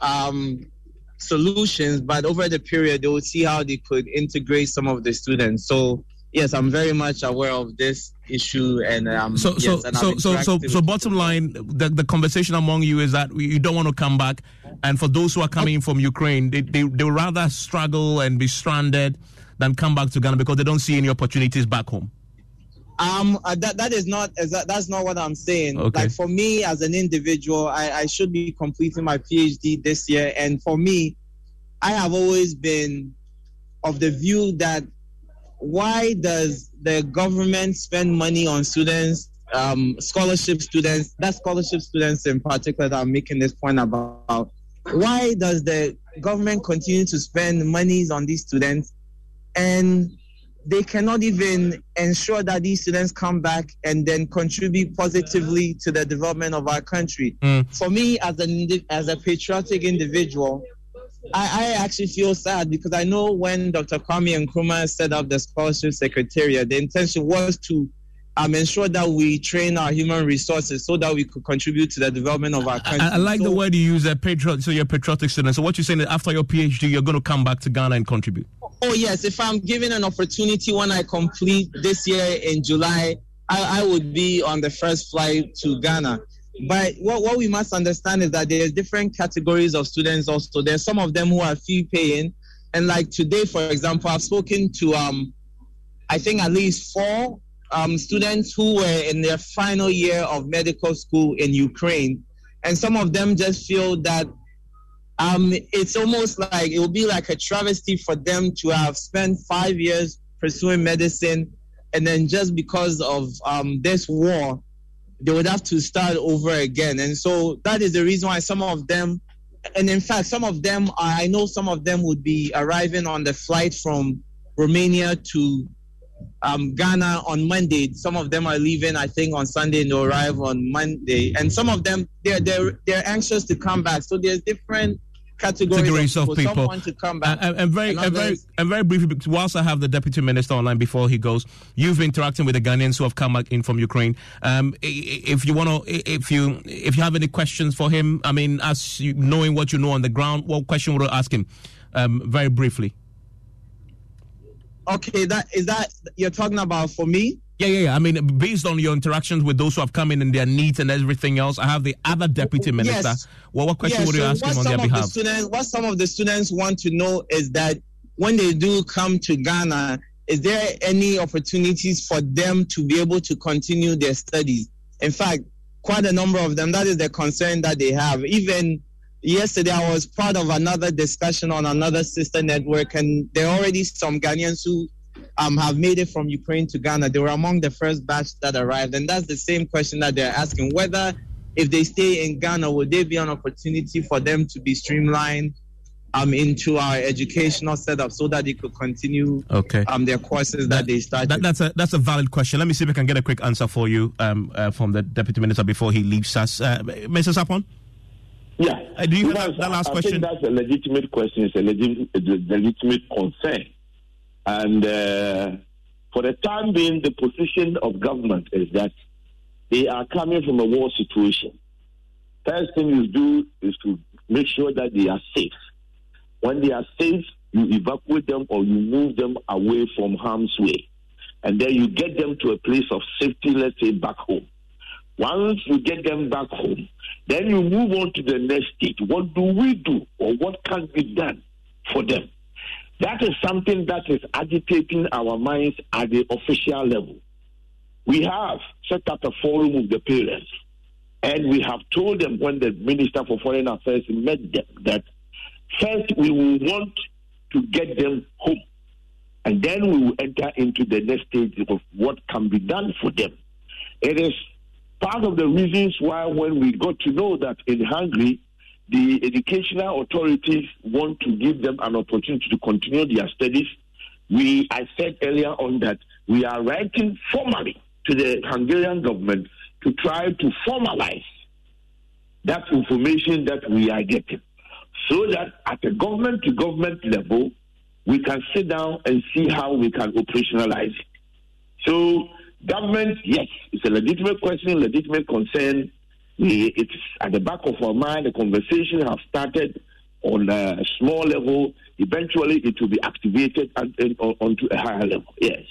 um, solutions, but over the period, they would see how they could integrate some of the students. So yes, I'm very much aware of this issue, and um, so so yes, and so I've so so so with bottom line, the the conversation among you is that you don't want to come back, and for those who are coming from Ukraine, they they they would rather struggle and be stranded than come back to Ghana because they don't see any opportunities back home. Um, uh, that that is not is that, that's not what I'm saying. Okay. Like for me as an individual, I, I should be completing my PhD this year, and for me, I have always been of the view that why does the government spend money on students, um, scholarship students, that scholarship students in particular that I'm making this point about? Why does the government continue to spend monies on these students and they cannot even ensure that these students come back and then contribute positively to the development of our country. For me, as an as a patriotic individual, I, I actually feel sad because I know when Dr. Kwame Nkrumah set up the scholarship secretariat, the intention was to um, ensure that we train our human resources so that we could contribute to the development of our country. I, I like So- the word you use, a patriot. So you're a patriotic student. So what you're saying is after your PhD, you're going to come back to Ghana and contribute. Oh yes, if I'm given an opportunity when I complete this year in July, I, I would be on the first flight to Ghana. But what, what we must understand is that there's different categories of students also. There's some of them who are fee paying. And like today, for example, I've spoken to um I think at least four um, students who were in their final year of medical school in Ukraine. And some of them just feel that um, it's almost like it will be like a travesty for them to have spent five years pursuing medicine, and then just because of um, this war, they would have to start over again. And so that is the reason why some of them, and in fact, some of them, I know some of them would be arriving on the flight from Romania to um, Ghana on Monday. Some of them are leaving, I think, on Sunday and they'll arrive on Monday. And some of them, they're they're they're anxious to come back. So there's different categories, Categories of Some people. want to come back. And, and very, and and very, and very briefly, whilst I have the deputy minister online before he goes, you've been interacting with the Ghanaians who have come back in from Ukraine. Um, if you want to, if you, if you have any questions for him, I mean, as you, knowing what you know on the ground, what question would you ask him? Um, very briefly. Okay, that is that you're talking about for me. Yeah, yeah, yeah. I mean, based on your interactions with those who have come in and their needs and everything else, I have the other deputy minister. Yes. Well, what question Yeah, would you so ask him on their of the behalf? students, what some of the students want to know is that when they do come to Ghana, is there any opportunities for them to be able to continue their studies? In fact, quite a number of them, that is the concern that they have. Even yesterday, I was part of another discussion on another sister network, and there are already some Ghanaians who um, have made it from Ukraine to Ghana. They were among the first batch that arrived, and that's the same question that they're asking whether if they stay in Ghana, would there be an opportunity for them to be streamlined um, into our educational setup so that they could continue Okay. um, their courses that, they started? That, that's a that's a valid question. Let me see if I can get a quick answer for you um, uh, from the deputy minister before he leaves us. Uh, Mr. Sarpong. Yeah. Uh, do you Because have that, that last I question? think that's a legitimate question. It's a legit, a legitimate concern. And uh, for the time being, the position of government is that they are coming from a war situation. First thing you do is to make sure that they are safe. When they are safe, you evacuate them or you move them away from harm's way. And then you get them to a place of safety, let's say back home. Once you get them back home, then you move on to the next stage. What do we do or what can be done for them? That is something that is agitating our minds at the official level. We have set up a forum with the parents, and we have told them when the Minister for Foreign Affairs met them that first we will want to get them home, and then we will enter into the next stage of what can be done for them. It is part of the reasons why when we got to know that in Hungary, the educational authorities want to give them an opportunity to continue their studies. We, I said earlier on that we are writing formally to the Hungarian government to try to formalize that information that we are getting so that at the government to government level, we can sit down and see how we can operationalize it. So, government, yes, it's a legitimate question, legitimate concern. It's at the back of our mind. The conversation has started on a small level. Eventually, it will be activated and, and, onto a higher level. Yes.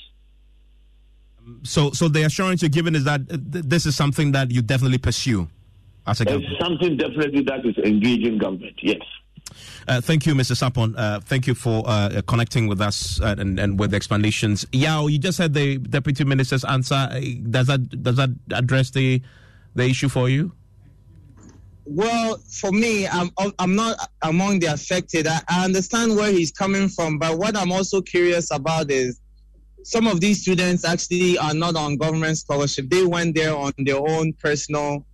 So, so the assurance you're giving is that uh, this is something that you definitely pursue as a government. It's something definitely that is engaging government. Yes. Uh, thank you, Mr. Sarpong. Uh, thank you for uh, connecting with us uh, and, and with the explanations. Yao, you just had the deputy minister's answer. Uh, Does that does that address the the issue for you? Well, for me, I'm I'm not among the affected. I, I understand where he's coming from, but what I'm also curious about is some of these students actually are not on government scholarship. They went there on their own personal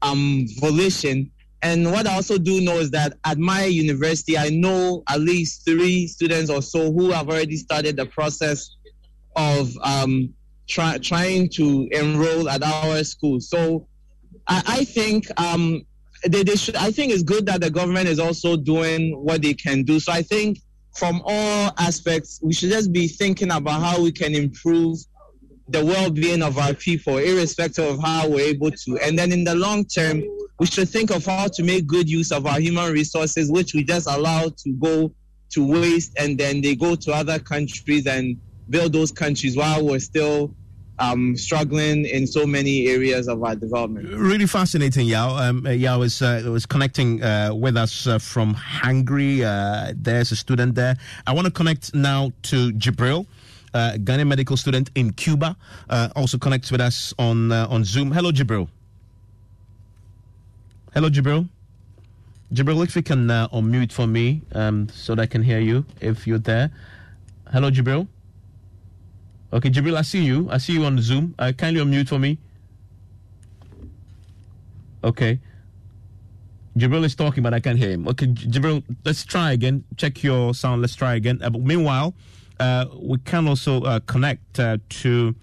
um, volition. And what I also do know is that at my university, I know at least three students or so who have already started the process of um, try, trying to enroll at our school. So I, I think um, they, they should. I think it's good that the government is also doing what they can do. So I think from all aspects, we should just be thinking about how we can improve the well-being of our people, irrespective of how we're able to. And then in the long term, we should think of how to make good use of our human resources, which we just allow to go to waste, and then they go to other countries and build those countries while we're still um, struggling in so many areas of our development. Really fascinating, Yao. Um, uh, Yao is uh, was connecting uh, with us uh, from Hungary. Uh, there's a student there. I want to connect now to Jibril. Uh, Ghanaian medical student in Cuba, uh, also connects with us on on Zoom. Hello, Jibril. Hello, Jibril. Jibril, if you can unmute for me um, so that I can hear you if you're there. Hello, Jibril. Okay, Jibril, I see you. I see you on Zoom. Uh, kindly unmute for me. Okay. Jibril is talking, but I can't hear him. Okay, Jibril, let's try again. Check your sound. Let's try again. Uh, but meanwhile, uh, we can also uh, connect uh, to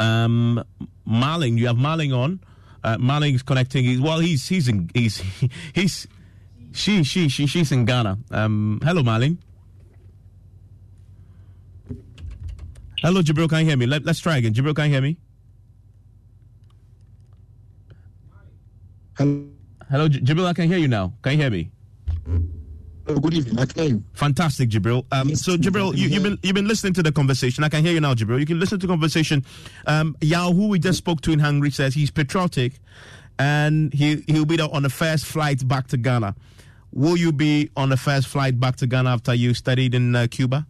um, Marling. You have Marling on. Uh, Marling is connecting. He's, well, he's he's in he's he's she she she she's in Ghana. Um, hello, Marling. Hello, Jibril. Can you hear me? Let, let's try again. Jibril, can you hear me? Hello. Hello, J- Jibril. I can hear you now. Can you hear me? good evening. I can hear you. Fantastic, Jibril. Um, so, Jibril, you, you've been you've been listening to the conversation. I can hear you now, Jibril. You can listen to the conversation. Um, Yao, who we just spoke to in Hungary, says he's patriotic, and he he'll be on the first flight back to Ghana. Will you be on the first flight back to Ghana after you studied in uh, Cuba?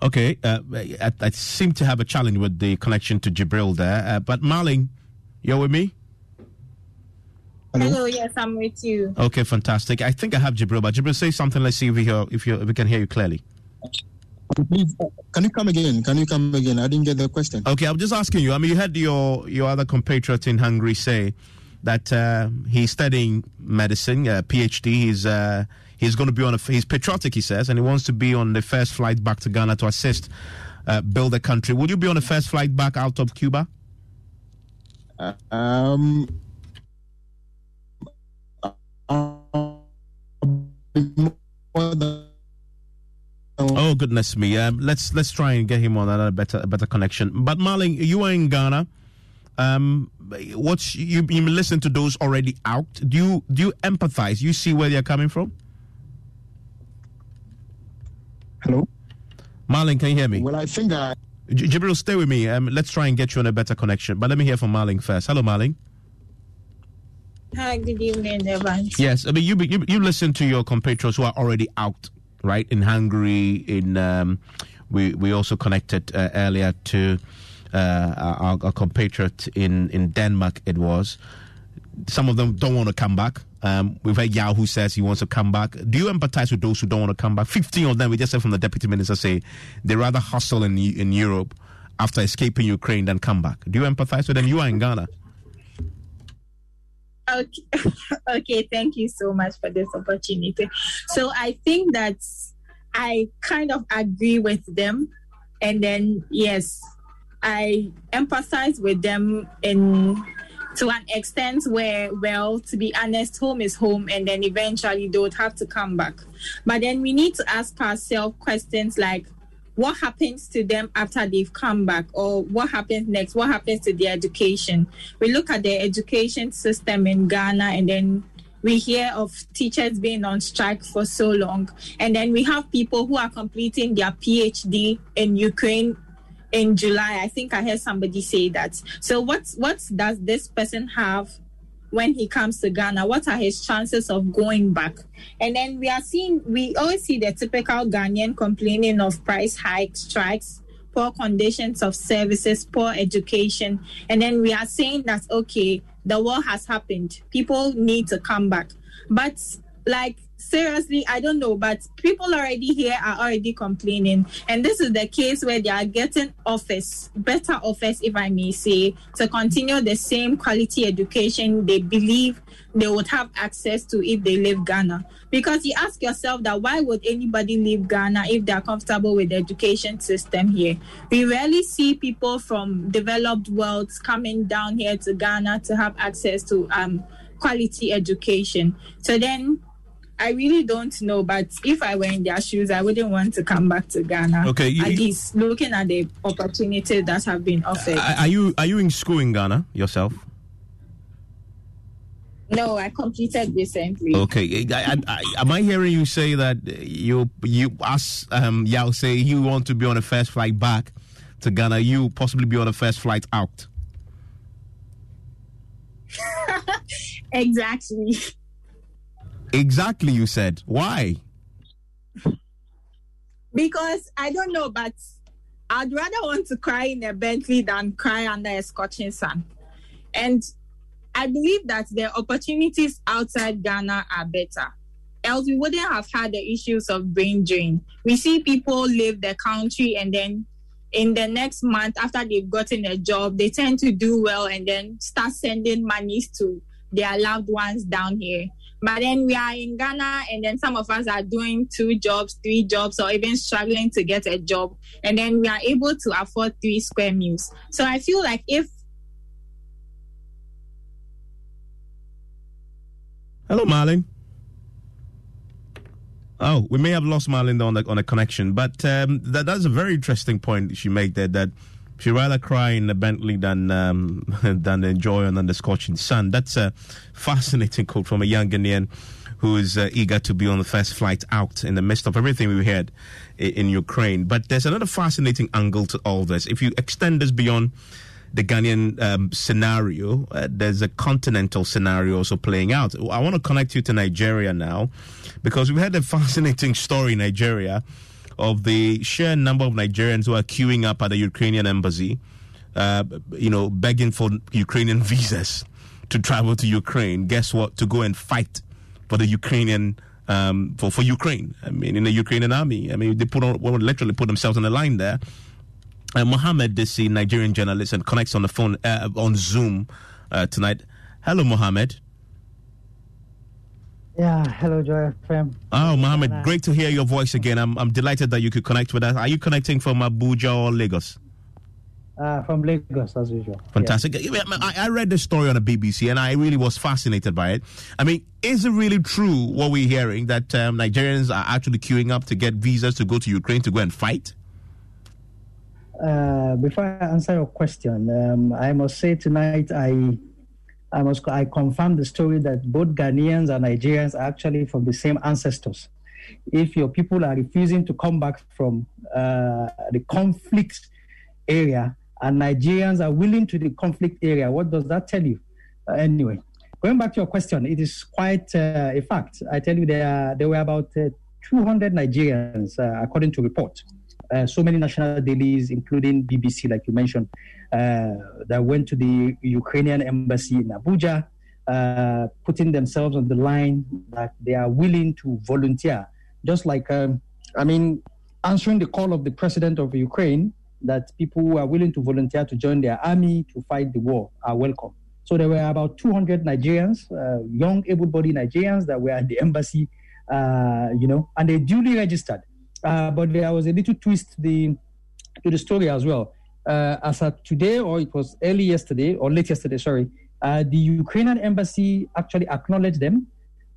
Okay, uh, I, I seem to have a challenge with the connection to Jibril there. Uh, but Marling, you're with me? Hello? yes, I'm with you. Okay, fantastic. I think I have Jibril, but Jibril, say something. Let's see if we hear, if, you, if we can hear you clearly. Please, can you come again? Can you come again? I didn't get the question. Okay, I'm just asking you. I mean, you had your your other compatriot in Hungary say that uh, he's studying medicine, uh, PhD. He's uh, he's going to be on a he's patriotic, he says, and he wants to be on the first flight back to Ghana to assist uh, build the country. Will you be on the first flight back out of Cuba? Uh, um. Oh goodness me! Um, let's let's try and get him on a better a better connection. But Marlin, you are in Ghana. Um, what's you you listen to those already out? Do you do you empathize? You see where they're coming from? Hello, Marlin, can you hear me? Well, I think I. J- Jibril, stay with me. Um, let's try and get you on a better connection. But let me hear from Marlin first. Hello, Marlin. Hi, good evening, Evans. Yes, I mean you you you listen to your compatriots who are already out, right? In Hungary, in um, we we also connected uh, earlier to uh, our, our compatriot in in Denmark. It was some of them don't want to come back. Um, we've heard Yao who says he wants to come back. Do you empathize with those who don't want to come back? Fifteen of them, we just heard from the deputy minister say they rather hustle in in Europe after escaping Ukraine than come back. Do you empathize with them? You are in Ghana. Okay. okay, thank you so much for this opportunity. So I think that I kind of agree with them. And then, yes, I empathize with them in to an extent where, well, to be honest, home is home, and then eventually they would have to come back. But then we need to ask ourselves questions like, what happens to them after they've come back? Or what happens next? What happens to their education? We look at the education system in ghana and then we hear of teachers being on strike for so long. And then we have people who are completing their phd in ukraine in july i think i heard somebody say that so what what does this person have when he comes to Ghana? What are his chances of going back? And then we are seeing, we always see the typical Ghanaian complaining of price hikes, strikes, poor conditions of services, poor education. And then we are saying that, okay, the war has happened. People need to come back. But like, seriously, I don't know, but people already here are already complaining. And this is the case where they are getting offers, better offers, if I may say, to continue the same quality education they believe they would have access to if they leave Ghana. Because you ask yourself that why would anybody leave Ghana if they're comfortable with the education system here? We rarely see people from developed worlds coming down here to Ghana to have access to um, quality education. So then I really don't know, but if I were in their shoes, I wouldn't want to come back to Ghana. Okay, you, at least looking at the opportunities that have been offered. Are you are you in school in Ghana yourself? No, I completed recently. Okay, I, I, I, am I hearing you say that you you us um Yao say you want to be on a first flight back to Ghana, you possibly be on a first flight out? exactly. Exactly, you said. Why? Because I don't know, but I'd rather want to cry in a Bentley than cry under a scorching sun. And I believe that the opportunities outside Ghana are better. Else, we wouldn't have had the issues of brain drain. We see people leave the country and then in the next month, after they've gotten a job, they tend to do well and then start sending monies to their loved ones down here. But then we are in Ghana, and then some of us are doing two jobs, three jobs, or even struggling to get a job. And then we are able to afford three square meals. So I feel like if Hello, Marlin. Oh, we may have lost Marlin on the on a connection, but um, that, that's a very interesting point she made there. That she rather cry in the Bentley than um, than enjoy on the scorching sun. That's a fascinating quote from a young Ghanaian who is uh, eager to be on the first flight out in the midst of everything we heard in, in Ukraine. But there's another fascinating angle to all this. If you extend this beyond the Ghanaian um, scenario, uh, there's a continental scenario also playing out. I want to connect you to Nigeria now because we had a fascinating story in Nigeria of the sheer number of Nigerians who are queuing up at the Ukrainian embassy, uh, you know, begging for Ukrainian visas to travel to Ukraine. Guess what? To go and fight for the Ukrainian. Um, for for Ukraine, I mean, in the Ukrainian army, I mean, they put on well, literally put themselves on the line there. Uh, Mohammed Disi, Nigerian journalist, and connects on the phone uh, on Zoom uh, tonight. Hello, Mohammed. Yeah, hello, Joy FM. Oh, Mohammed, great to hear your voice again. I'm, I'm delighted that you could connect with us. Are you connecting from Abuja or Lagos? Uh, from Lagos, as usual. Fantastic. I, I read the story on the BBC and I really was fascinated by it. I mean, is it really true what we're hearing that um, Nigerians are actually queuing up to get visas to go to Ukraine to go and fight? Uh, before I answer your question, um, I must say tonight I I must I confirm the story that both Ghanaians and Nigerians are actually from the same ancestors. If your people are refusing to come back from uh, the conflict area and Nigerians are willing to the conflict area, what does that tell you? Uh, anyway, going back to your question, it is quite uh, a fact. I tell you, there there were about uh, 200 Nigerians, uh, according to report. Uh, so many national dailies, including BBC, like you mentioned, uh, that went to the Ukrainian embassy in Abuja, uh, putting themselves on the line that they are willing to volunteer. Just like, um, I mean, answering the call of the president of Ukraine that people who are willing to volunteer to join their army to fight the war are welcome. So there were about 200 Nigerians, uh, young, able-bodied Nigerians that were at the embassy, uh, you know, and they duly registered. Uh, but there was a little twist to the to the story as well. Uh, as of today, or it was early yesterday, or late yesterday, sorry, uh, the Ukrainian embassy actually acknowledged them,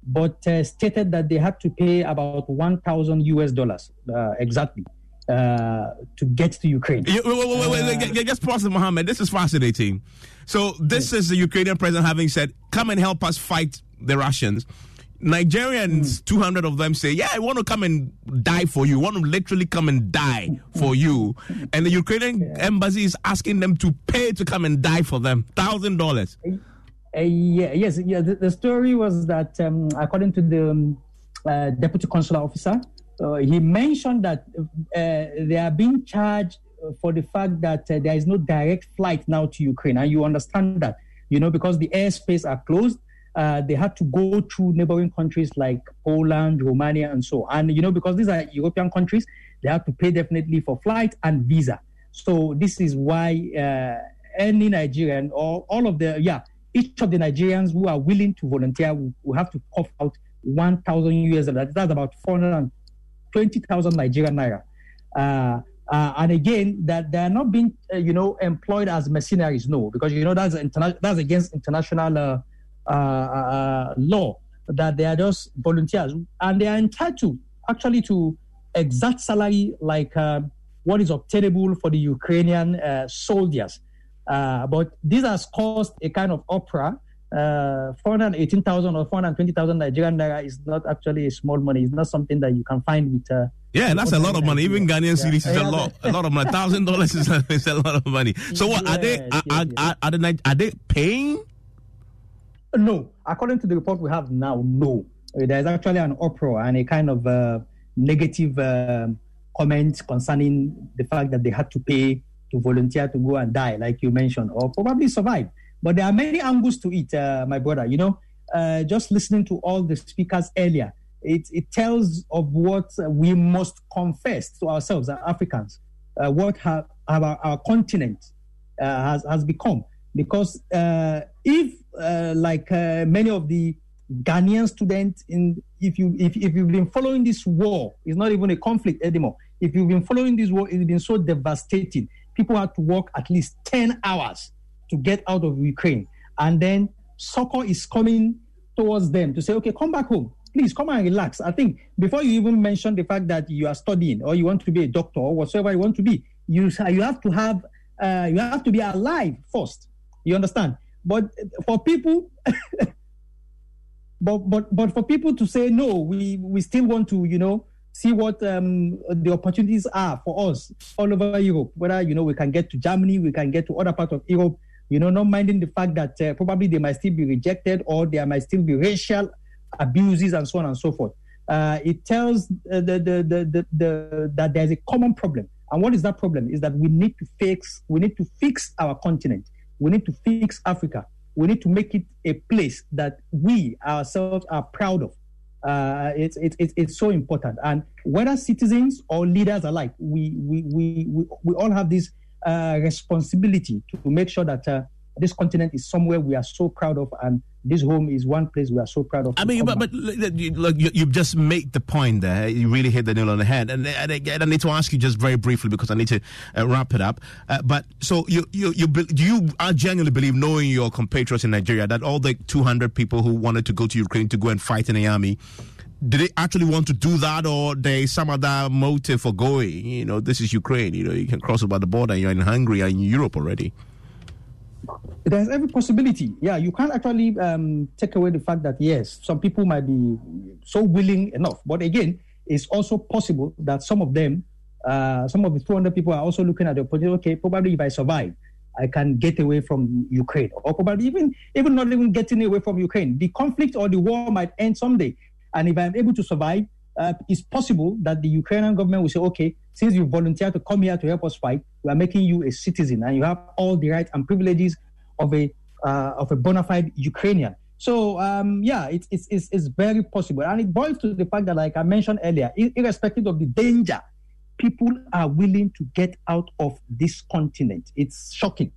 but uh, stated that they had to pay about 1,000 US dollars uh, exactly uh, to get to Ukraine. wait, wait, wait, wait, wait. Just pause, Mohammed. This is fascinating. So, this is the Ukrainian president having said, "Come and help us fight the Russians." Nigerians, mm. 200 of them say, Yeah, I want to come and die for you. I want to literally come and die for you. And the Ukrainian yeah. embassy is asking them to pay to come and die for them $1,000. Uh, yeah, yes, yeah. The, the story was that, um, according to the um, uh, deputy consular officer, uh, he mentioned that uh, they are being charged for the fact that uh, there is no direct flight now to Ukraine. And you understand that, you know, because the airspace are closed uh, they had to go through neighboring countries like Poland, Romania, and so. And, you know, because these are European countries, they have to pay definitely for flight and visa. So this is why uh, any Nigerian or all of the, yeah, each of the Nigerians who are willing to volunteer will, have to cough out 1,000 US dollars. That's about 420,000 Nigerian naira. Uh, uh, and again, that they are not being, uh, you know, employed as mercenaries. No, because you know that's interna- that's against international uh, uh, uh, law that they are just volunteers and they are entitled actually to exact salary like uh, what is obtainable for the Ukrainian uh, soldiers. Uh, but this has caused a kind of opera. Uh, 418,000 or 420,000 Nigerian naira is not actually a small money. It's not something that you can find with. yeah, that's a lot of money. Even Ghanaian yeah. cedis is yeah, a lot. a lot of money. Thousand dollars is, a lot of money. So what are they? Are, are, are, are, they, are they paying no, according to the report we have now, no. There's actually an uproar and a kind of uh, negative uh, comment concerning the fact that they had to pay to volunteer to go and die, like you mentioned, or probably survive. But there are many angles to it, uh, my brother. You know, uh, just listening to all the speakers earlier, it, it tells of what we must confess to ourselves, as Africans, uh, what have, our, our continent uh, has, has become. Because if uh, like uh, many of the Ghanaian students in if you if, if you've been following this war, it's not even a conflict anymore. If you've been following this war, it's been so devastating. People had to work at least 10 hours to get out of Ukraine. And then succor is coming towards them to say, okay, come back home. Please come and relax. I think before you even mention the fact that you are studying or you want to be a doctor or whatsoever you want to be, you, you have to have uh, you have to be alive first. You understand? But for people, but but but for people to say no, we we still want to, you know, see what um, the opportunities are for us all over Europe. Whether you know we can get to Germany, we can get to other parts of Europe. You know, not minding the fact that uh, probably they might still be rejected or there might still be racial abuses and so on and so forth. Uh, it tells uh, the, the, the, the, the, that there's a common problem. And what is that problem? Is that we need to fix we need to fix our continent. We need to fix Africa. we need to make it a place that we ourselves are proud of. Uh, it's, it's, it's, so important. And whether citizens or leaders alike, we, we, we, we, we all have this uh, responsibility to make sure that uh, this continent is somewhere we are so proud of and this home is one place we are so proud of. I mean, but, but look, you, look, you, you just made the point there. You really hit the nail on the head. And, and again, I need to ask you just very briefly because I need to uh, wrap it up. Uh, but so you, you, you, do you I genuinely believe, knowing your compatriots in Nigeria, that all the 200 people who wanted to go to Ukraine to go and fight in the army, did they actually want to do that or there is some other motive for going? You know, this is Ukraine. You know, you can cross over the border. You're in Hungary and in Europe already there's every possibility. Yeah, you can't actually um, take away the fact that yes, some people might be so willing enough, but again, it's also possible that some of them, uh, some of the 200 people are also looking at the opportunity. Okay, probably if I survive, I can get away from Ukraine, or probably even even not even getting away from Ukraine. The conflict or the war might end someday, and if I'm able to survive, uh, it's possible that the Ukrainian government will say, okay, since you volunteered to come here to help us fight, we are making you a citizen, and you have all the rights and privileges of a uh, of a bona fide Ukrainian. So um, yeah, it's, it's, it's it's very possible, and it boils to the fact that, like I mentioned earlier, irrespective of the danger, people are willing to get out of this continent. It's shocking.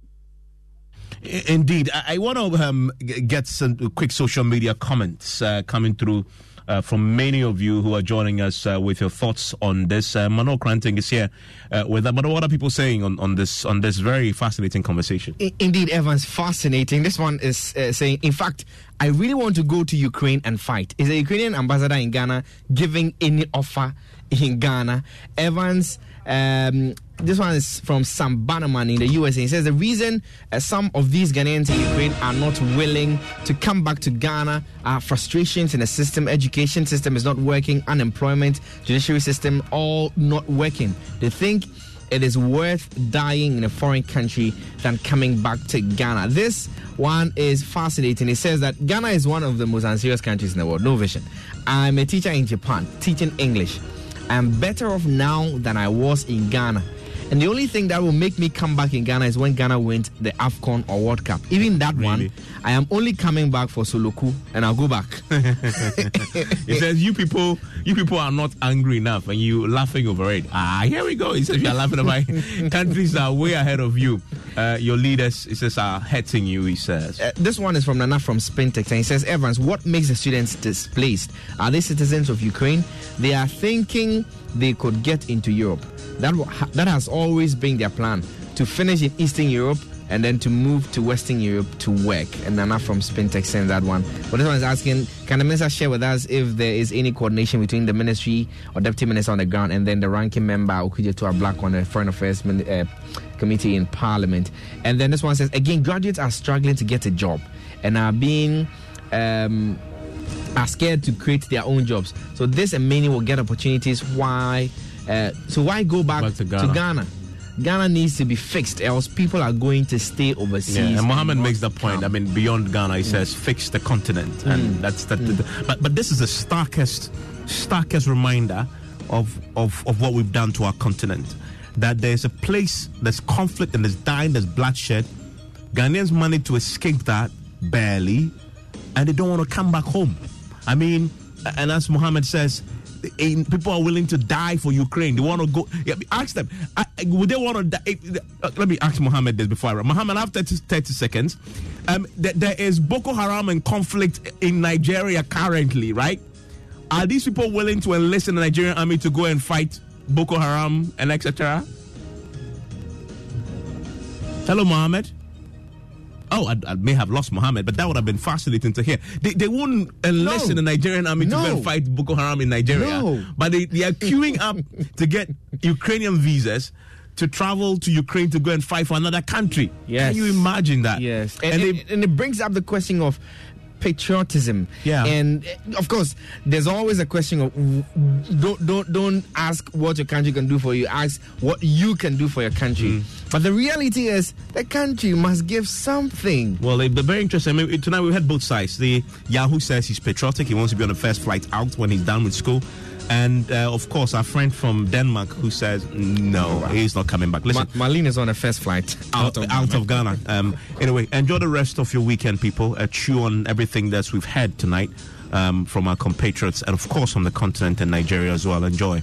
Indeed, I, I want to um, get some quick social media comments uh, coming through uh, from many of you who are joining us uh, with your thoughts on this. Uh, Manuel is here uh, with. But what are people saying on, on this on this very fascinating conversation? Indeed, Evans, fascinating. This one is uh, saying, in fact, I really want to go to Ukraine and fight. Is the Ukrainian ambassador in Ghana giving any offer in Ghana? Evans. Um, this one is from Sam Bannerman in the USA. He says the reason uh, some of these Ghanaians in Ukraine are not willing to come back to Ghana are frustrations in the system, education system is not working, unemployment, judiciary system, all not working. They think it is worth dying in a foreign country than coming back to Ghana. This one is fascinating. It says that Ghana is one of the most unserious countries in the world. No vision. I'm a teacher in Japan, teaching English. I'm better off now than I was in Ghana. And the only thing that will make me come back in Ghana is when Ghana wins the AFCON or World Cup. Even that really? one, I am only coming back for Soloku and I'll go back. he says, You people you people are not angry enough and you laughing over it. Ah, here we go. He says, You're laughing about countries that are way ahead of you. Uh, your leaders, he says, are hurting you, he says. Uh, this one is from Nana from Spintex and he says, Evans, what makes the students displaced? Are they citizens of Ukraine? They are thinking they could get into Europe. That, that has always been their plan to finish in Eastern Europe and then to move to Western Europe to work. And Nana from Spintex sent that one. But this one is asking Can the minister share with us if there is any coordination between the ministry or deputy minister on the ground and then the ranking member, Okudzeto Ablakwa, on the Foreign Affairs uh, Committee in Parliament? And then this one says Again, graduates are struggling to get a job and are being. Um, are scared to create their own jobs. So this and many will get opportunities. Why? Uh, so why go back, back to, Ghana. to Ghana? Ghana needs to be fixed, else people are going to stay overseas. Yeah, and Mohammed makes the point. Come. I mean, beyond Ghana, he mm. says fix the continent, mm. and that's that. Mm. but but this is the starkest starkest reminder of, of of what we've done to our continent. That there's a place, there's conflict, and there's dying, there's bloodshed. Ghanaians manage to escape that barely, and they don't want to come back home. I mean, and as Mohammed says, people are willing to die for Ukraine. They want to go. Yeah, ask them. I, would they want to die? Uh, let me ask Mohammed this before I run. Mohammed, after 30, 30 seconds, um, th- there is Boko Haram and conflict in Nigeria currently, right? Are these people willing to enlist in the Nigerian army to go and fight Boko Haram and etc.? Hello, Mohammed. Oh, I, I, may have lost Mohammed, but that would have been fascinating to hear. They, they wouldn't enlist no. in the Nigerian army no. to go and fight Boko Haram in Nigeria, no. but they, they are queuing up to get Ukrainian visas to travel to Ukraine to go and fight for another country. Yes. Can you imagine that? Yes. And, and, they, and it brings up the question of patriotism. Yeah. And of course, there's always a question of don't don't don't ask what your country can do for you. Ask what you can do for your country. Mm. But the reality is, the country must give something. Well, it's very interesting. I mean, tonight we had both sides. The Yahoo says he's patriotic. He wants to be on the first flight out when he's done with school. And uh, of course, our friend from Denmark who says no, he's not coming back. Listen, Ma- Marlene is on a first flight out of out of Ghana. Um, anyway, enjoy the rest of your weekend, people. Uh, chew on everything that we've had tonight um, from our compatriots, and of course from the continent and Nigeria as well. Enjoy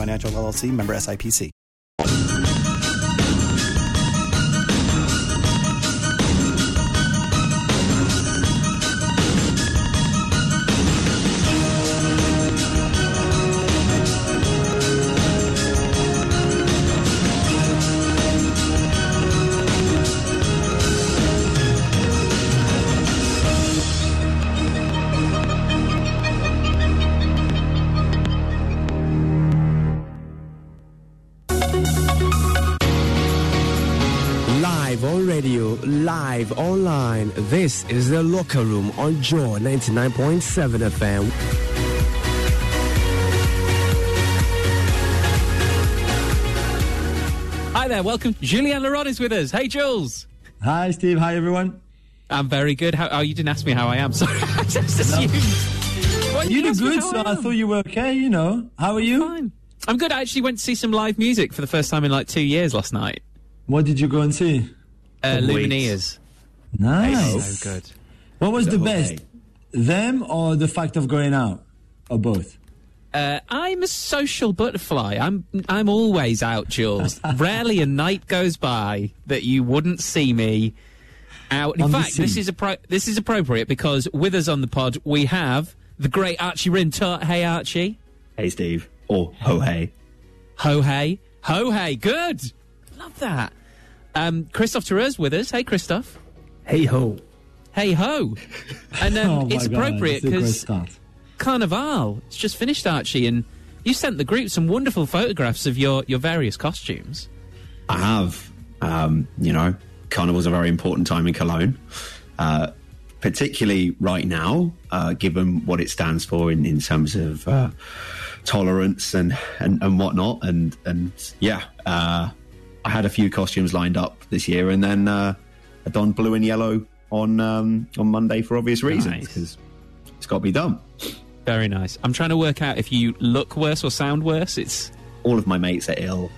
Financial LLC member SIPC. Online. This is the locker room on Joy 99.7 FM. Hi there, welcome. Julien Laurens is with us. Hey, Jules. Hi, Steve. Hi, everyone. I'm very good. How, oh, you didn't ask me how I am. Sorry, I just assumed. Why You didn't did good, how so I am? thought you were okay, you know. How are you? Fine. I'm good. I actually went to see some live music for the first time in like two years last night. What did you go and see? Uh, wait. Lumineers. Nice. So good. What was The the, whole best? Them or the fact of going out? Or both? Uh, I'm a social butterfly. I'm I'm always out, Jules. Rarely a night goes by that you wouldn't see me out. In On fact, this is appro- this is appropriate because with us on the pod we have the great Archie Rhind-Tutt. Hey, Archie. Hey, Steve. Or ho hey. Ho hey. Ho hey. Good. Love that. Um, Christoph Therese with us. Hey, Christoph. Hey ho. Hey ho. And um, Oh it's God, appropriate it's a great because. Carnival. It's just finished, Archie, and you sent the group some wonderful photographs of your, your various costumes. I have. Um, you know, Carnival's a very important time in Cologne. Uh, particularly right now, uh, given what it stands for in, in terms of uh, tolerance and, and, and whatnot. And, and yeah, uh, I had a few costumes lined up this year, and then I donned blue and yellow on um, on Monday for obvious reasons because it's got to be done. Very nice. I'm trying to work out if you look worse or sound worse. It's all of my mates are ill,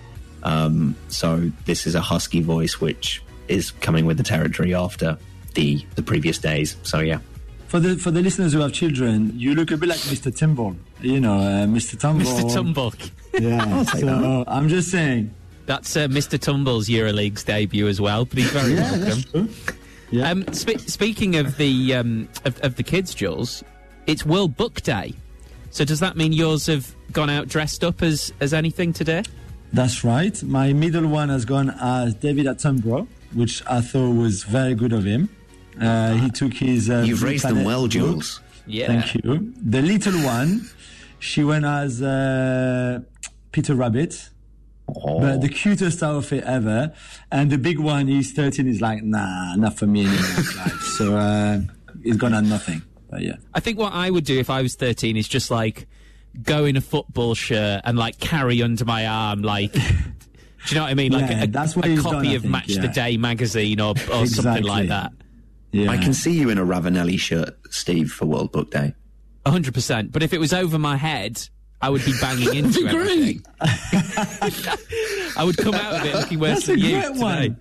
um, so this is a husky voice which is coming with the territory after the the previous days. So yeah. For the for the listeners who have children, you look a bit like Mr. Timble. You know, uh, Mr. Tumble. Mr. Tumble. Yeah. I'll take so I'm just saying. That's uh, Mr. Tumble's EuroLeague's debut as well, but he's very Yeah, welcome. Um, spe- speaking of the um, of, of the kids, Jules, it's World Book Day. So does that mean yours have gone out dressed up as as anything today? That's right. My middle one has gone as David Attenborough, which I thought was very good of him. Uh, he took his. Uh, You've raised them Planet well, book. Jules. Yeah. Thank you. The little one, she went as uh, Peter Rabbit. But the cutest outfit ever. And the big one, he's 13, is like, nah, not for me anymore. so uh, he's gone at nothing. But yeah. I think what I would do if I was 13 is just like go in a football shirt and like carry under my arm like do you know what I mean? Like Yeah, a, that's what a copy done, of think, Match the. Day magazine or, or something like that. Yeah. I can see you in a Ravanelli shirt, Steve, for World Book Day. hundred percent. But if it was over my head, I would be banging into everything. I would come out of it looking worse That's a than you great today. one.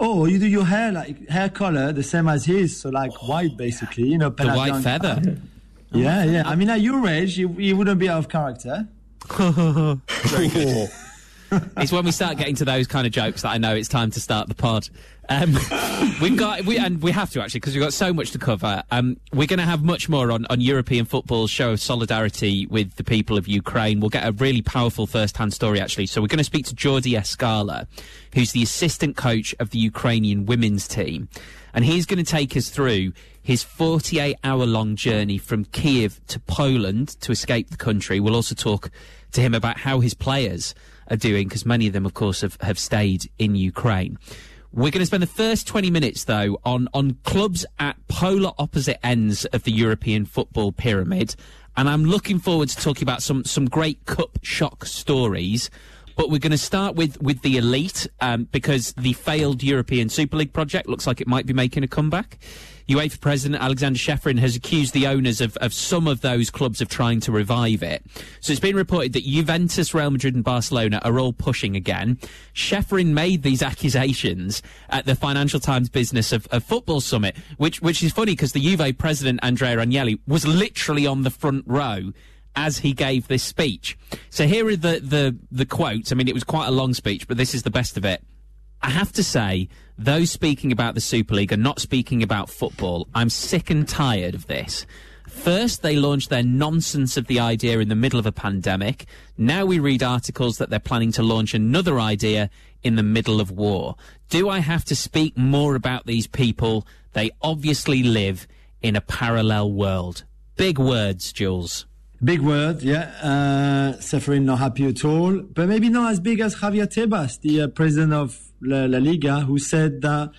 Oh, you do your hair like hair color the same as his, so like white basically, you know. The white Penadon- feather. Yeah, yeah. I mean, at your age, you, you wouldn't be out of character. it's when we start getting to those kind of jokes that I know it's time to start the pod. Um, we've got we and we have to actually because we've got so much to cover. Um, we're going to have much more on on European football's show of solidarity with the people of Ukraine. We'll get a really powerful first-hand story actually. So we're going to speak to Jordi Escala, who's the assistant coach of the Ukrainian women's team, and he's going to take us through his 48 hour long journey from Kiev to Poland to escape the country. We'll also talk to him about how his players are doing because many of them, of course, have, have stayed in Ukraine. We're going to spend the first 20 minutes, though, on, on clubs at polar opposite ends of the European football pyramid. And I'm looking forward to talking about some, some great cup shock stories. But we're going to start with, with the elite um, because the failed European Super League project looks like it might be making a comeback. UEFA President Aleksander Ceferin has accused the owners of, of some of those clubs of trying to revive it. So it's been reported that Juventus, Real Madrid, and Barcelona are all pushing again. Ceferin made these accusations at the Financial Times Business of, of Football Summit, which which is funny because the Juve president Andrea Agnelli was literally on the front row as he gave this speech. So here are the, the, the quotes. I mean, it was quite a long speech, but this is the best of it. I have to say, those speaking about the Super League are not speaking about football. I'm sick and tired of this. First, they launched their nonsense of the idea in the middle of a pandemic. Now we read articles that they're planning to launch another idea in the middle of war. Do I have to speak more about these people? They obviously live in a parallel world. Big words, Jules. Big word, yeah. Uh, Ceferin not happy at all, but maybe not as big as Javier Tebas, the uh, president of La, La, Liga, who said that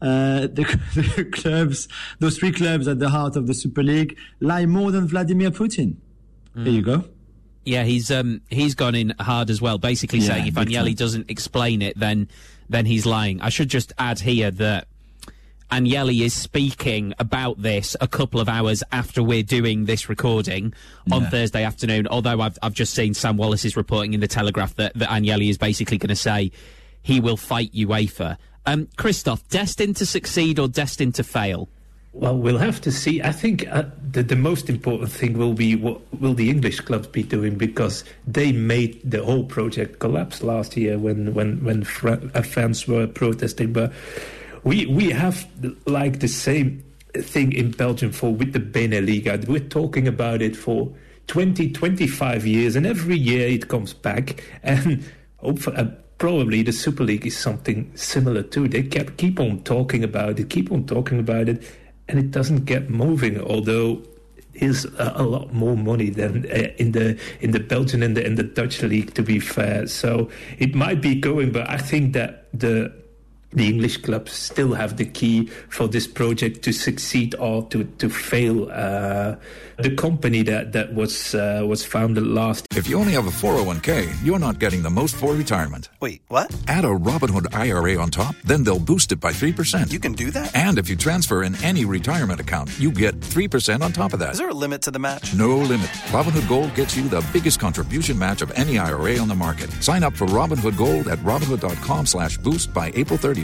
uh, the, the, clubs, those three clubs at the heart of the Super League, lie more than Vladimir Putin. Mm. There you go. Yeah, he's um, he's gone in hard as well, basically yeah, saying if Agnelli doesn't explain it, then then he's lying. I should just add here that Agnelli is speaking about this a couple of hours after we're doing this recording on yeah. Thursday afternoon. Although I've, I've just seen Sam Wallace is reporting in the Telegraph that, that Agnelli is basically going to say he will fight UEFA. Um, Christoph, destined to succeed or destined to fail? Well, we'll have to see. I think uh, the, the most important thing will be what will the English clubs be doing because they made the whole project collapse last year when when when uh, fans were protesting. But we we have like the same thing in Belgium for with the Beneliga. We're talking about it for 20, 25 years, and every year it comes back. And hopefully, uh, probably the Super League is something similar too. They kept keep on talking about it, keep on talking about it, and it doesn't get moving. Although is a, a, lot more money than uh, in the in the Belgian and the in the Dutch league. To be fair, so it might be going, but I think that the the English clubs still have the key for this project to succeed or to to fail. Uh, the company that that was uh, was founded last. If you only have a 401k, you're not getting the most for retirement. Wait, what? Add a Robinhood IRA on top, then they'll boost it by three percent. You can do that. And if you transfer in any retirement account, you get three percent on top of that. Is there a limit to the match? No limit. Robinhood Gold gets you the biggest contribution match of any IRA on the market. Sign up for Robinhood Gold at Robinhood.com/boost by April 30th.